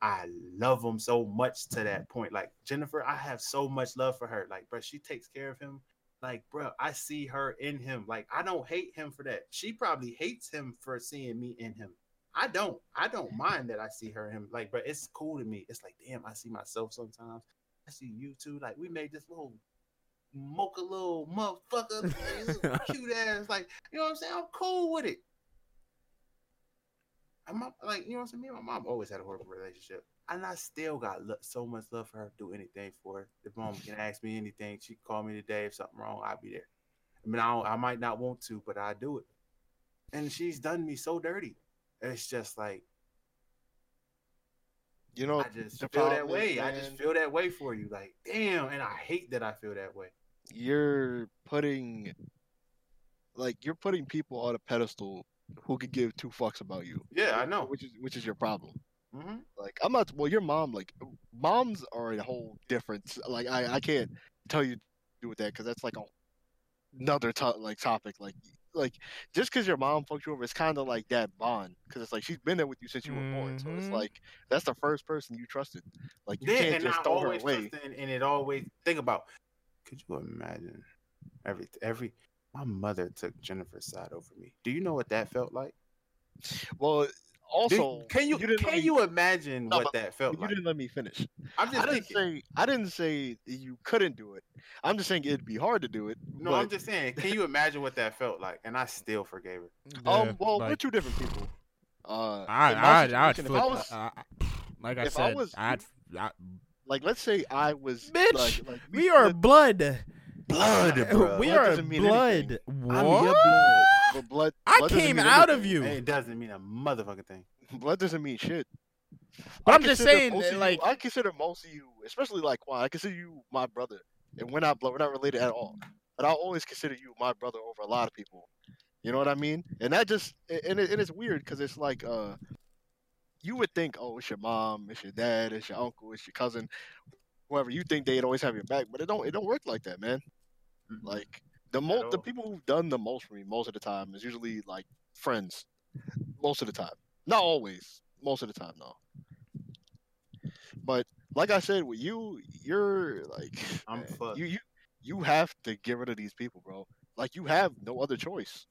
I love them so much to that point. Like Jennifer, I have so much love for her. Like, bro, she takes care of him. Like, bro, I see her in him. Like, I don't hate him for that. She probably hates him for seeing me in him. I don't. I don't mind that I see her and him. Like, but it's cool to me. It's like, damn, I see myself sometimes. I see you too. Like, we made this little mocha little motherfucker, like, cute ass. Like, you know what I'm saying? I'm cool with it. I'm like, you know what I'm saying? Me and my mom always had a horrible relationship. And I still got lo- so much love for her. Do anything for her. If mom can ask me anything, she call me today. If something wrong, I'll be there. I mean, I, don't, I might not want to, but I do it. And she's done me so dirty. It's just like You know, I just feel that problem is, way. I just feel that way for you. Like, damn, and I hate that I feel that way. You're putting like you're putting people on a pedestal who could give two fucks about you. Yeah, I know. Which is which is your problem. hmm Like I'm not well your mom like moms are a whole different like I I can't tell you to do with that cuz that's like a another to- like topic like like just cuz your mom fucked you over it's kind of like that bond cuz it's like she's been there with you since you were born so it's Mhm. like that's the first person you trusted like you Yeah, can't and just I throw her away trust in, and it always think about. Could you imagine every every my mother took Jennifer's side over me. Do you know what that felt like? well Do- also can you, didn't can me- you imagine No, what but that felt you like? You didn't let me finish I'm I didn't thinking. say I didn't say you couldn't do it. I'm just saying it'd be hard to do it. No, but, I'm just saying. Can you imagine what that felt like? And I still forgave her. um. Well, we're two different people. Uh, I, in my I, I'd situation, if flip. I was uh, like I if I said, was- I'd, I, like, let's say I was Bitch, like, like we are split- blood. Blood, bruh. we Blood are mean blood. anything. What? I'm your blood. but blood. I blood doesn't came mean out of anything. you. It doesn't mean a motherfucking thing. Blood doesn't mean shit. But I I'm just saying, most uh, of you- like- I consider most of you, especially like Quan, I consider you my brother, and we're not blood. We're not related at all. But I always consider you my brother over a lot of people. You know what I mean? And that just and, it, and it's weird because it's like uh, you would think, oh, it's your mom, it's your dad, it's your uncle, it's your cousin, whoever. You think they'd always have your back, but it don't. It don't work like that, man. Like the mo- the people who've done the most for me most of the time is usually like friends. Most of the time, not always. Most of the time, though. But like I said, with you, you're like I'm man, fucked. you you you have to get rid of these people, bro. Like you have no other choice.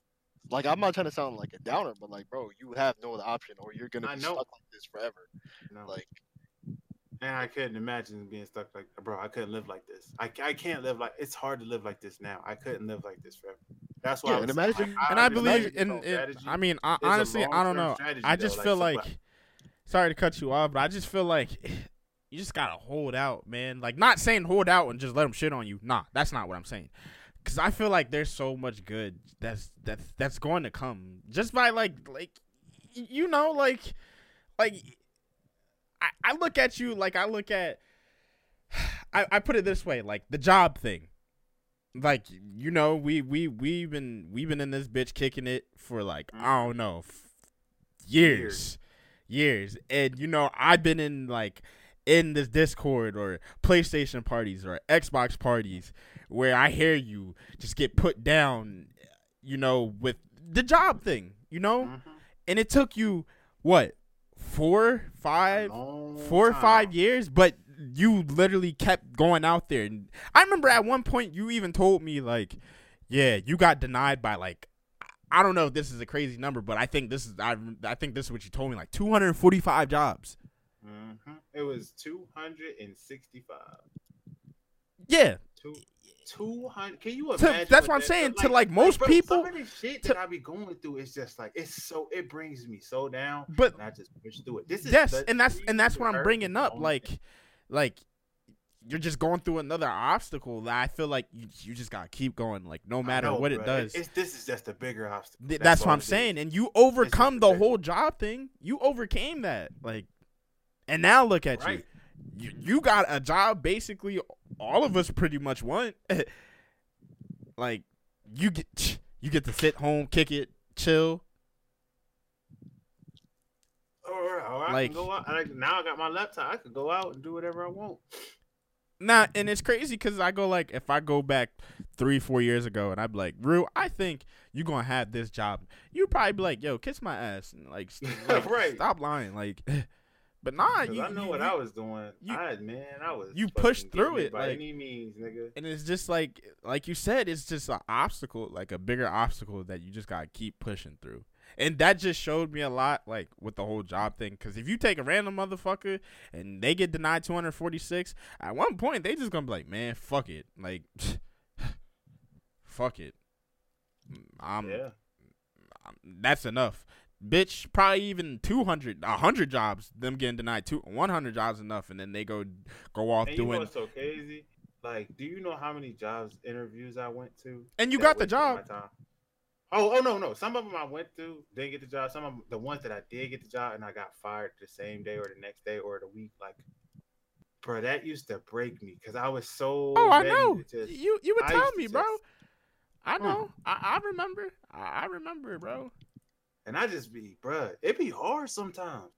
Like I'm not trying to sound like a downer, but like, bro, you have no other option, or you're gonna I be know. stuck like this forever. No. Like, And I couldn't imagine being stuck like, bro. I couldn't live like this. I, I can't live like. It's hard to live like this now. I couldn't live like this forever. That's why. Yeah, I and was, imagine- like, and I believe your in, in. I mean, I, honestly, I don't know. strategy, I though, just like, feel like, like- sorry to cut you off, but I just feel like you just gotta hold out, man. Like, not saying hold out and just let them shit on you. Nah, that's not what I'm saying. Cause I feel like there's so much good that's that's that's going to come just by like like you know like like I, I look at you like I look at I, I put it this way like the job thing. Like you know we we we've been we've been in this bitch kicking it for like I don't know f- years. years. And you know I've been in like in this Discord or PlayStation parties or Xbox parties where I hear you just get put down you know with the job thing you know Mhm. and it took you what four five four or five years, but you literally kept going out there. And I remember at one point you even told me like, yeah, you got denied by like, I don't know if this is a crazy number, but I think this is I I think this is what you told me like 245 jobs. Mhm. It was two hundred and sixty-five. Yeah, Two. 200 can you To- imagine that's what I'm that- saying, like- to, like, most bro, people- some of this shit to- that i be going through is just like it's so it brings me so down but and i just push through it this is yes, and that's and that's what I'm bringing up. Like, thing. like you're just going through another obstacle that I feel like you, you just gotta keep going. Like no matter know, what it does. it's this is just a bigger obstacle Th- that's, what I'm it is. saying. And you overcome the whole job thing. You overcame that. Like, and now look at right you. you. You got a job basically all of us pretty much want. like, you get you get to sit home, kick it, chill. Oh, or, or oh, I Like- can go out now i got my laptop i could go out and do whatever i want Nah, and it's crazy because I go like, if I go back three, four years ago, and I'd be like, "Real, I think you're gonna have this job." You probably be like, "Yo, kiss my ass," and like, st- like, Right. stop lying, like. But nah, you, i know you- what you- i was doing you- I, man i was you pushed through it, by like- any means nigga and it's just like like you said it's just an obstacle like a bigger obstacle that you just gotta keep pushing through And that just showed me a lot, like with the whole job thing. Because if you take a random motherfucker and they get denied 246, at one point they just gonna be like, man, fuck it, like, fuck it. Mm, I'm, yeah. I'm- that's enough. Bitch, probably even 200, 100 jobs, them getting denied, two, 100 jobs enough, and then they go go off And you know doing. so crazy? Like, do you know how many jobs interviews I went to? And you got the job. Oh, oh no, no. Some of them I went to didn't get the job. Some of them, the ones that I did get the job, and I got fired the same day or the next day or the week. Like, bro, that used to break me because I was so. Oh, I know. just- you you would I tell me, bro. just- I Mm. know. I, I remember. I, I remember, bro. And I just be, bro, it be hard sometimes.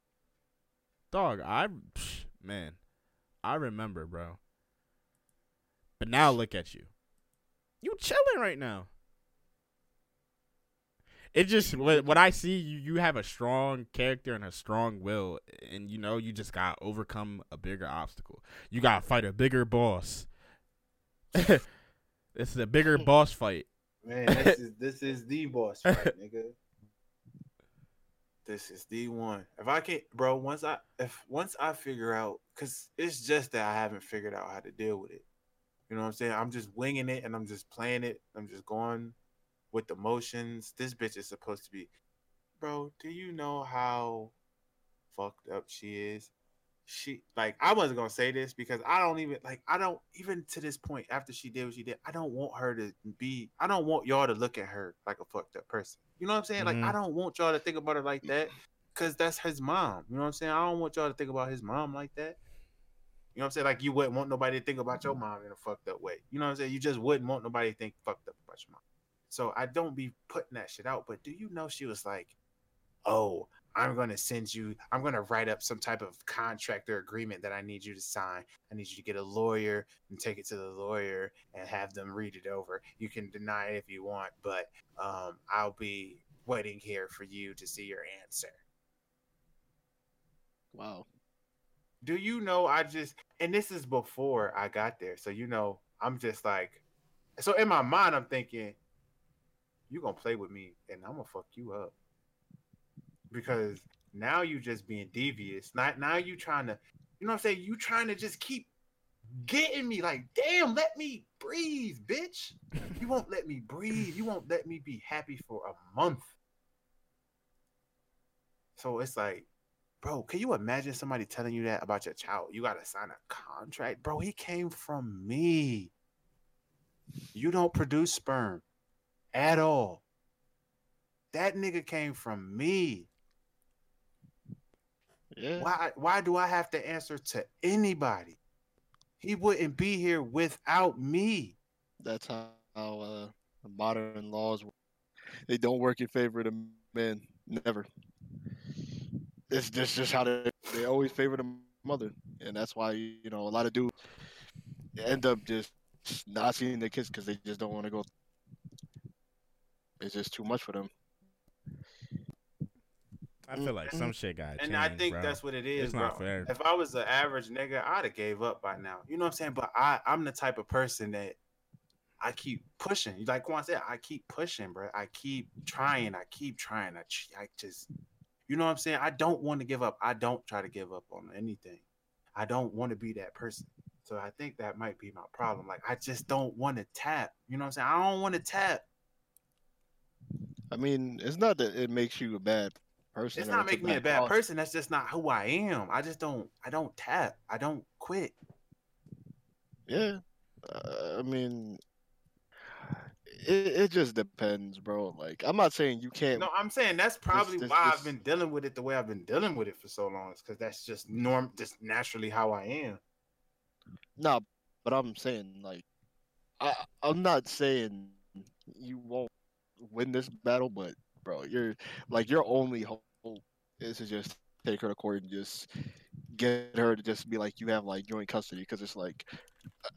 Dog, I psh, man, I remember, bro. But now look at you. You chilling right now. It just what, what I see you you have a strong character and a strong will and you know you just got to overcome a bigger obstacle. You got to fight a bigger boss. this is a bigger boss fight. Man, this is this is the boss fight, nigga. This is the one. If I can't, bro, once I if once I figure out, cause it's just that I haven't figured out how to deal with it. You know what I'm saying? I'm just winging it and I'm just playing it. I'm just going with the motions. This bitch is supposed to be, bro. Do you know how fucked up she is? She like I wasn't gonna say this because I don't even like I don't even to this point after she did what she did. I don't want her to be. I don't want y'all to look at her like a fucked up person. You know what I'm saying? Like I Mhm. don't want y'all to think about her like that because that's his mom. You know what I'm saying? I don't want y'all to think about his mom like that. You know what I'm saying? Like you wouldn't want nobody to think about your mom in a fucked up way. You know what I'm saying? You just wouldn't want nobody to think fucked up about your mom. So I don't be putting that shit out. But do you know she was like, "Oh, I'm gonna send you. I'm gonna write up some type of contract or agreement that I need you to sign. I need you to get a lawyer and take it to the lawyer and have them read it over. You can deny it if you want, but um, I'll be waiting here for you to see your answer." Wow. do you know I just and this is before I got there. So you know, I'm just like so in my mind I'm thinking you're going to play with me and I'm going to fuck you up. Because now you just being devious. Not now you trying to you know what I'm saying? You trying to just keep getting me like, "Damn, let me breathe, bitch." You won't let me breathe. You won't let me be happy for a month. So it's like Bro, can you imagine somebody telling you that about your child? You got to sign a contract. Bro, he came from me. You don't produce sperm at all. That nigga came from me. Yeah. Why why do I have to answer to anybody? He wouldn't be here without me. That's how, how uh, modern laws work. They don't work in favor of the men. Never. It's just just how they they always favor the mother, and that's why you know a lot of dudes end up just not seeing their kids because they just don't want to go. It's just too much for them. I feel like some mm-hmm. shit got And I think that's what it is, It's not bro. fair. If I was an average nigga, I'd have gave up by now. You know what I'm saying? But I, I'm the type of person that I keep pushing. Like Quan said, I keep pushing, bro. I keep trying. I keep trying. I, I just, you know what I'm saying? I don't want to give up. I don't try to give up on anything. I don't want to be that person. So I think that might be my problem. Like I just don't want to tap. You know what I'm saying? I don't want to tap. I mean, it's not that it makes you a bad person. It's not making me a bad person. That's just not who I am. I just don't. I don't tap. I don't quit. Yeah, uh, I mean, it it just depends, bro. Like, I'm not saying you can't. No, I'm saying that's probably this- why this- I've been dealing with it the way I've been dealing with it for so long. It's because that's just norm, just naturally how I am. No, but I'm saying like, I I'm not saying you won't win this battle, but bro, you're like your only hope is to just take her to court and just get her to just be like you have like joint custody because it's like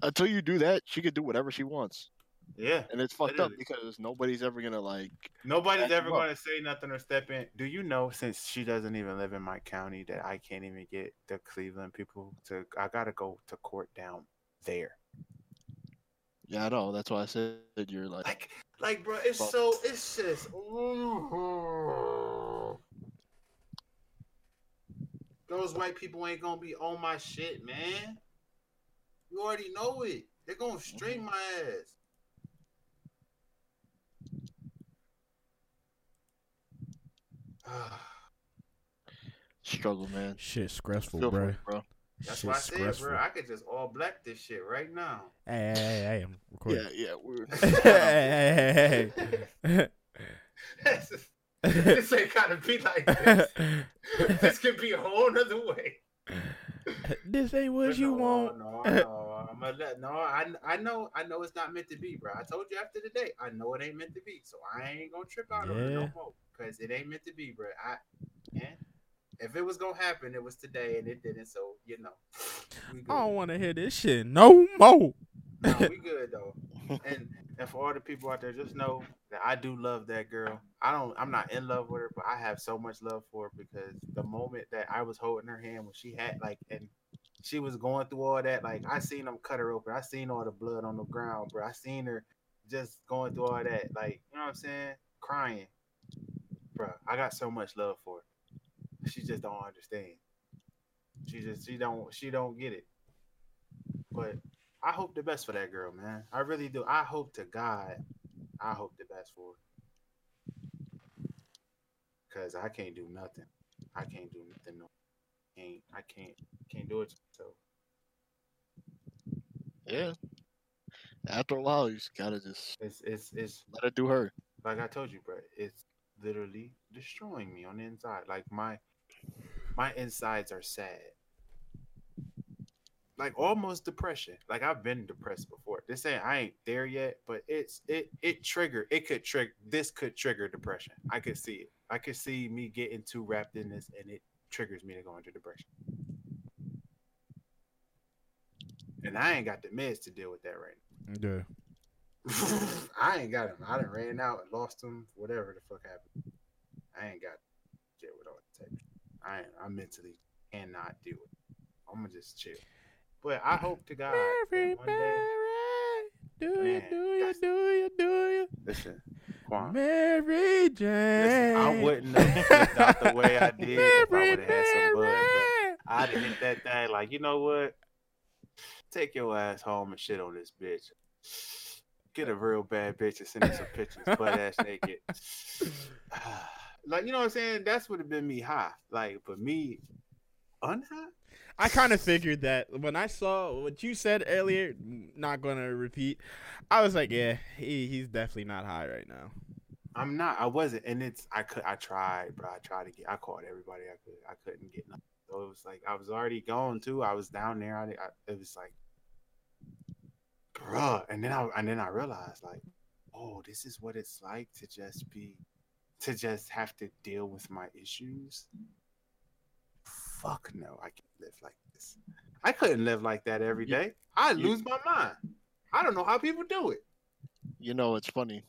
until you do that, she can do whatever she wants, Yeah. and it's fucked up because nobody's ever gonna like. Nobody's ever to say nothing or step in. Do you know, since she doesn't even live in my county, that I can't even get the Cleveland people to? I got to go to court down there. Yeah, I know. That's why I said you're like. Like, like, bro, it's Fuck. so, it's just. ooh. Those white people ain't gonna be on my shit, man. You already know it. They're gonna string mm-hmm. my ass. struggle, man. Shit, stressful, bro. you, bro. That's Shit, why I said, stressful. bro, I could just all black this shit right now. Hey, hey, hey, hey, I'm recording. Yeah, yeah. We're... hey, hey, hey, this ain't gotta be like this. this could be a whole nother way. this ain't what But you no, want. No, no, I'm gonna let, no. I, I know, I know it's not meant to be, bro. I told you after the day, I know it ain't meant to be, so I ain't gonna trip out on it no more because it ain't meant to be, bro. I, man, if it was gonna happen, it was today, and it didn't. So you know. I don't want to hear this shit no more. No, we good though. And and for all the people out there, just know that I do love that girl. I don't. I'm not in love with her, but I have so much love for her because the moment that I was holding her hand when she had like and she was going through all that, like I seen them cut her open. I seen all the blood on the ground, bro. I seen her just going through all that, like you know what I'm saying, crying, bro. I got so much love for her. She just don't understand. She just she don't she don't get it. But I hope the best for that girl, man. I really do. I hope to God, I hope the best for her. Cause I can't do nothing. I can't do nothing. No, can't. I can't. Can't do it. So yeah. After a while, you just gotta just it's it's it's let it do her. like I told you, bro. It's literally destroying me on the inside. Like my my insides are sad. Like almost depression. Like I've been depressed before. This ain't I ain't there yet, but it's it it trigger. It could trigger. This could trigger depression. I could see it. I could see me getting too wrapped in this, and it triggers me to go into depression. And I ain't got the meds to deal with that right now. Yeah. I ain't got him. I done ran out and lost him. Whatever the fuck happened. I ain't got shit with all that type. I I mentally cannot do it. I'm gonna just chill. But I hope to God Mary, that one day. Mary, do you, do you, do you, do you? Listen, Quan. Mary Jane. Listen, I wouldn't have flipped out the way I did if I Mary, would have had some bud. I'd have hit that thing like, you know what? Take your ass home and shit on this bitch. Get a real bad bitch and send me some pictures, butt ass naked. like, you know what I'm saying? That's would have been me high. Like, but me unhigh? I kind of figured that when I saw what you said earlier. Not gonna repeat. I was like, yeah, he, he's definitely not high right now. I'm not. I wasn't, and it's. I could. I tried, bro. I tried to get. I called everybody I could. I couldn't get nothing. So it was like I was already gone too. I was down there. I, I it was like, bruh. And then I and then I realized like, oh, this is what it's like to just be, to just have to deal with my issues. Fuck no, I can't live like this. I couldn't live like that every day. I lose my mind. I don't know how people do it. You know, it's funny.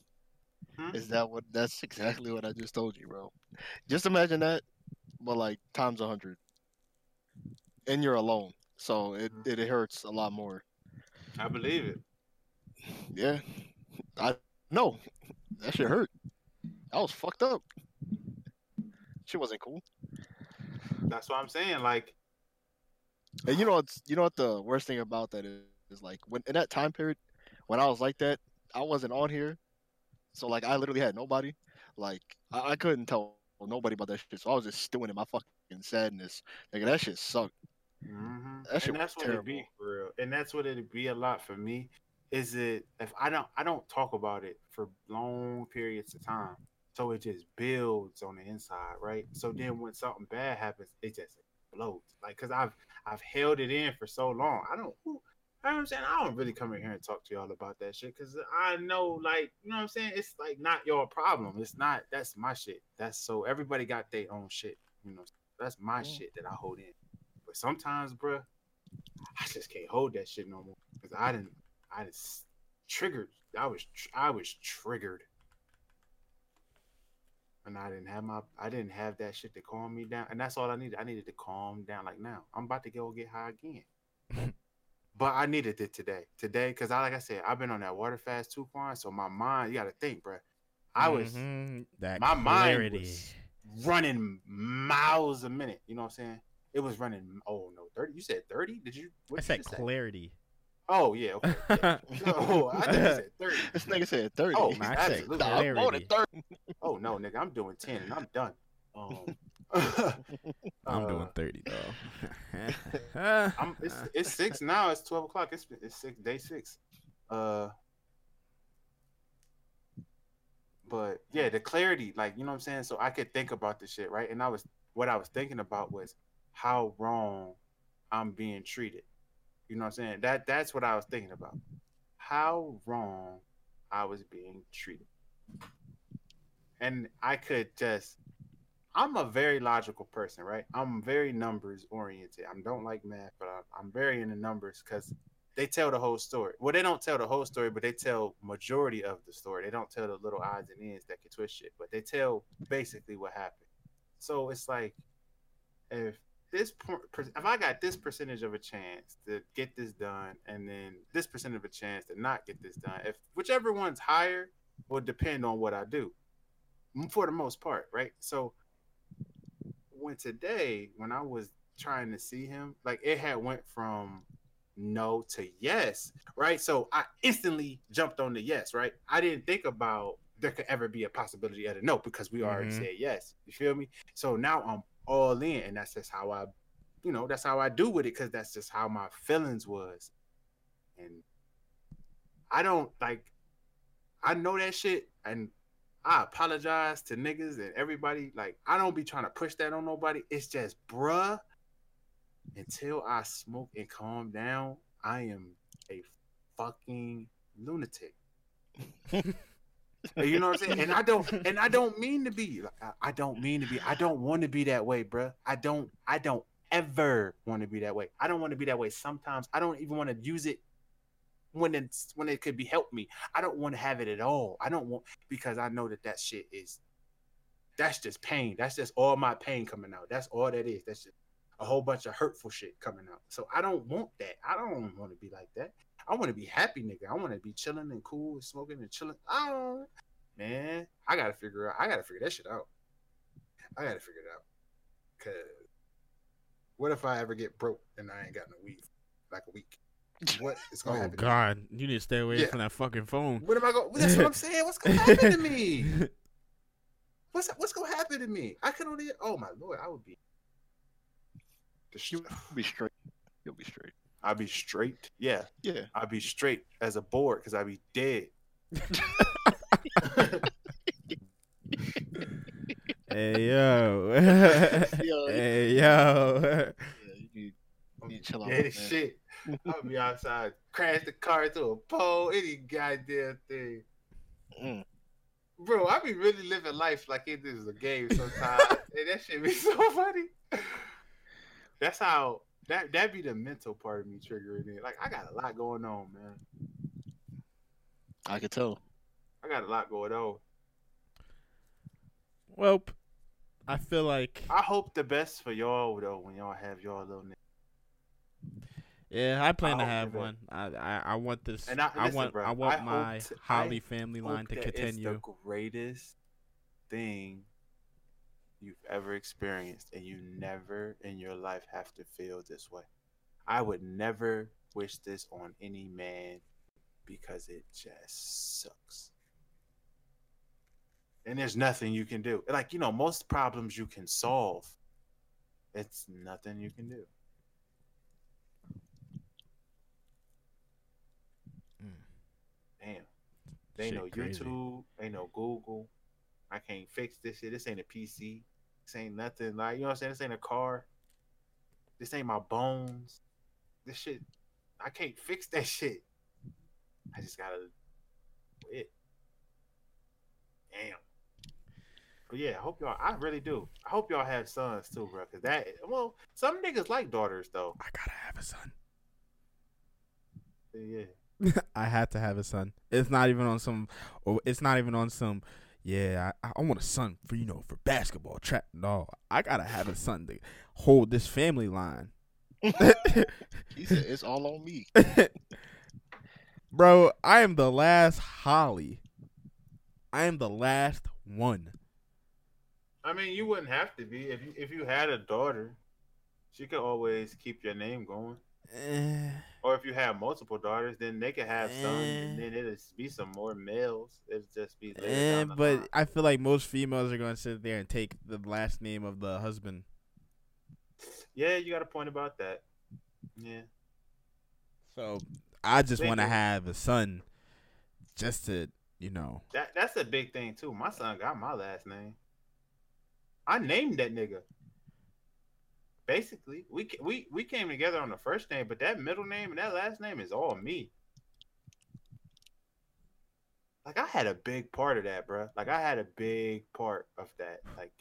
Hmm? Is that what? That's exactly what I just told you, bro. Just imagine that, but like times a hundred, and you're alone, so it Mhm. it hurts a lot more. I believe it. Yeah, I know that shit hurt. I was fucked up. She wasn't cool. That's what I'm saying. Like, And you know what's you know what the worst thing about that is, is like when in that time period when I was like that, I wasn't on here. So like I literally had nobody. Like I, I couldn't tell nobody about that shit. So I was just stewing in my fucking sadness. Like that shit sucked. hmm That shit and that's was what it be terrible. for real. And that's what it'd be a lot for me. Is it if I don't I don't talk about it for long periods of time, so it just builds on the inside, right? So then mm-hmm. when something bad happens, it just explodes. Like because I've I've held it in for so long. I don't. You know what I'm saying? I don't really come in here and talk to y'all about that shit because I know, like, you know what I'm saying? It's like not your problem. It's not. That's my shit. That's so everybody got their own shit. You know, that's my Yeah. shit that I hold in. But sometimes, bruh, I just can't hold that shit no more because I didn't. I just triggered. I was. I was triggered, and I didn't have my. I didn't have that shit to calm me down, and that's all I needed. I needed to calm down. Like now, I'm about to go get high again. but I needed it today. Today, because I like I said, I've been on that water fast too, Quan. So my mind, you got to think, bro. I was Mhm. that my mind clarity. was running miles a minute. You know what I'm saying? It was running. Oh no, thirty. You said thirty? Did you? I said you say? Clarity. Oh yeah. Okay. yeah. Oh, I think said thirty. This nigga said thirty. Oh, Nah, I said absolutely. Nah, I'm more than thirty. Oh no, nigga, I'm doing ten and I'm done. Um, I'm uh, doing thirty though. I'm, it's it's six now. It's twelve o'clock. It's it's six day six. Uh, but yeah, the clarity, like you know what I'm saying. So I could think about this shit, right? And I was what I was thinking about was how wrong I'm being treated. You know what I'm saying? That that's what I was thinking about. How wrong I was being treated. And I could just I'm a very logical person, right? I'm very numbers oriented. I don't like math, but I, I'm very into numbers because they tell the whole story. Well, they don't tell the whole story, but they tell majority of the story. They don't tell the little odds and ends that can twist shit, but they tell basically what happened. So it's like if this per- if I got this percentage of a chance to get this done, and then this percent of a chance to not get this done, if whichever one's higher will depend on what I do, for the most part, right? So when today, when I was trying to see him, like it had went from no to yes, right? So I instantly jumped on the yes, right? I didn't think about there could ever be a possibility of a no because we already Mhm. said yes. You feel me? So now I'm all in, and that's just how I, you know, that's how I do with it because that's just how my feelings was, and I don't like. I know that shit, and I apologize to niggas and everybody. Like, I don't be trying to push that on nobody. It's just, bruh, until I smoke and calm down, I am a fucking lunatic. you know what I'm saying? And I don't, and I don't mean to be. I- don't mean to be. I don't want to be that way, bruh. I don't. I don't ever want to be that way. I don't want to be that way. Sometimes I don't even want to use it when it's when it could be help me. I don't want to have it at all. I don't want because I know that that shit is that's just pain. That's just all my pain coming out. That's all that is. That's just a whole bunch of hurtful shit coming out. So I don't want that. I don't want to be like that. I want to be happy, nigga. I want to be chilling and cool and smoking and chilling. I don't, man. I gotta figure out. I gotta figure that shit out. I gotta figure it out. Cause what if I ever get broke and I ain't got no weed like a week? What is gonna Oh happen? to me? God, you need to stay away Yeah. from that fucking phone. What am I going? That's what I'm saying. What's gonna happen to me? What's what's gonna happen to me? I can only. Oh my lord, I would be. You'll be straight. You'll be straight. I'd be straight. Yeah, Yeah. I'd be straight as a board because I'd be dead. hey yo, Yo, hey yo. Yeah, you need, you need chill out. Dead shit. I'll be outside, crash the car into a pole, any goddamn thing. Mm. Bro, I be really living life like it is a game sometimes. and that shit be so funny. That's how that that be the mental part of me triggering it. Like I got a lot going on, man. I could tell. I got a lot going on. Well, I feel like I hope the best for y'all though when y'all have y'all little nigga. yeah, I plan I to have one. I, I I want this. And I- I, want bro, I want I my hope to- Holly I family line to continue. It's the greatest thing you've ever experienced, and you never in your life have to feel this way. I would never wish this on any man because it just sucks. And there's nothing you can do. Like, you know, most problems you can solve. It's nothing you can do. Mm. Damn. They Shit know crazy. YouTube. They know Google. I can't fix this shit. This ain't a PC. This ain't nothing like you know what I'm saying. This ain't a car. This ain't my bones. This shit. I can't fix that shit. I just gotta quit. Damn. But yeah, I hope y'all. I really do. I hope y'all have sons too, bro. Cause that. Well, some niggas like daughters though. I gotta have a son. Yeah. I had to have a son. It's not even on some, or it's not even on some. Yeah, I, I want a son for you know for basketball, trap. No, I gotta have a son to hold this family line. He said it's all on me. Bro, I am the last Holly. I am the last one. I mean, you wouldn't have to be if you if you had a daughter. She could always keep your name going. Eh, Or if you have multiple daughters, then they could have sons, and Eh. then it'll be some more males. It'll just be later eh, but line. I feel like most females are gonna sit there and take the last name of the husband. yeah, you got a point about that. Yeah, So I just want to have a son, just to you know. that that's a big thing too. My son got my last name. I named that nigga. Basically, we we we came together on the first name, but that middle name and that last name is all me. Like I had a big part of that, bro. Like I had a big part of that. Like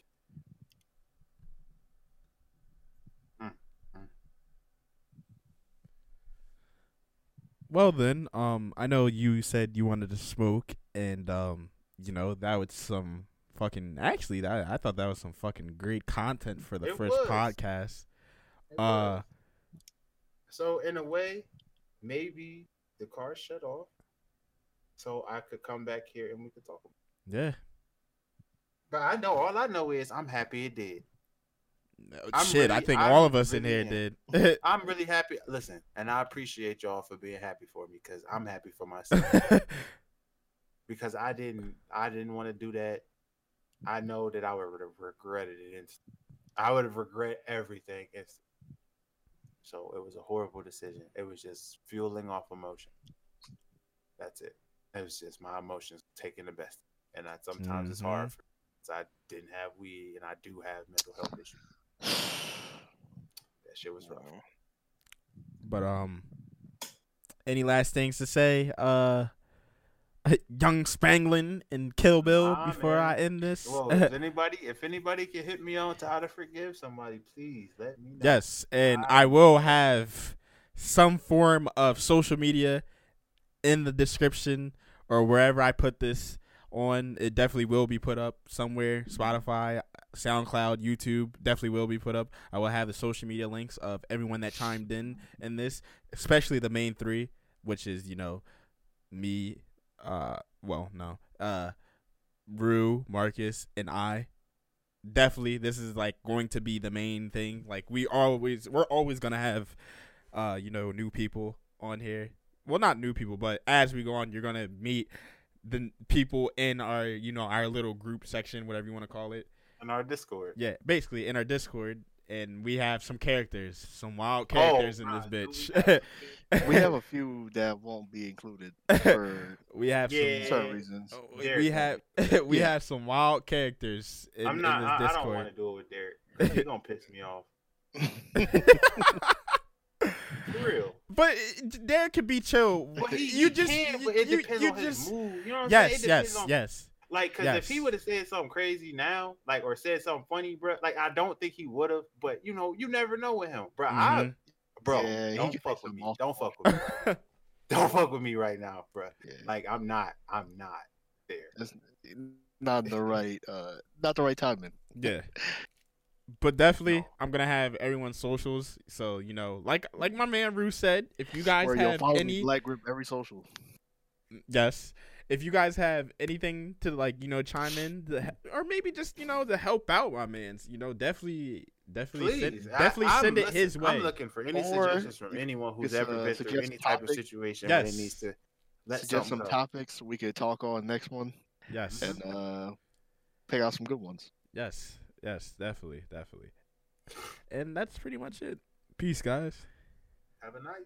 Well then, um, I know you said you wanted to smoke, and um, you know that was some fucking. Actually, that I thought that was some fucking great content for the It first was. podcast. it Uh, was. so in a way, maybe the car shut off, so I could come back here and we could talk. yeah. But I know all I know is I'm happy it did. I'm Shit, I think I'm all of us in here am. did. I'm really happy. Listen, and I appreciate y'all for being happy for me because I'm happy for myself because I didn't I didn't want to do that. I know that I would have regretted it. Inst- I would have regret everything. So it was a horrible decision. It was just fueling off emotion. That's it. It was just my emotions taking the best, and I, sometimes it's hard. Mhm. For, 'cause I didn't have weed, and I do have mental health issues. That shit was rough. but um, any last things to say? Uh, Young Spanglin and Kill Bill Nah, before man. I end this. Well, if anybody, if anybody can hit me on to how to forgive somebody, please let me know. Yes, and I- I will have some form of social media in the description or wherever I put this on. It definitely will be put up somewhere. Spotify, SoundCloud, YouTube definitely will be put up. I will have the social media links of everyone that chimed in in this, especially the main three, which is you know me, uh, well no, uh, Rue, Marcus, and I definitely this is like going to be the main thing. Like we always we're always gonna have uh you know new people on here. Well not new people but as we go on you're gonna meet the people in our you know our little group section whatever you want to call it. In our Discord. yeah basically in our discord and we have some characters some wild Oh, characters in this do bitch we have a few that won't be included for we have Yeah. some certain reasons. oh, Derek we have we Yeah. have some wild characters in, I'm not. in I, this I don't discord want to do it with Derek. He's gonna piss me off. For real. But uh, Derek could be chill. But he, you he just, can, you, but it you- depends you on just, his mood. You know what I'm yes, saying? Yes, on, yes. Like, cause if he would have said something crazy now, like, or said something funny, bro, like, I don't think he would have. But you know, you never know with him, bro. I, Mhm. bro, Yeah, he don't fuck with me. off Don't fuck with me. right now. don't fuck with me right now, bro. Yeah, Like, I'm not. I'm not there. that's not the right, uh, not the right timing. yeah. But definitely, No. I'm gonna have everyone's socials. So you know, like like my man Rue said, if you guys Where have any, me, Black Group every social. yes, if you guys have anything to like, you know, chime in, to, he- or maybe just you know to help out my man's, you know, definitely, definitely, send, Please, I- definitely I'm- send it listen, his way. I'm looking for any Or suggestions from anyone who's ever uh, been through any a type of topic. situation where Yes. it needs to let Suggest some something topics we could talk on next one, yes, and uh, pick out some good ones. yes, yes, definitely, definitely. And that's pretty much it. Peace, guys. Have a night.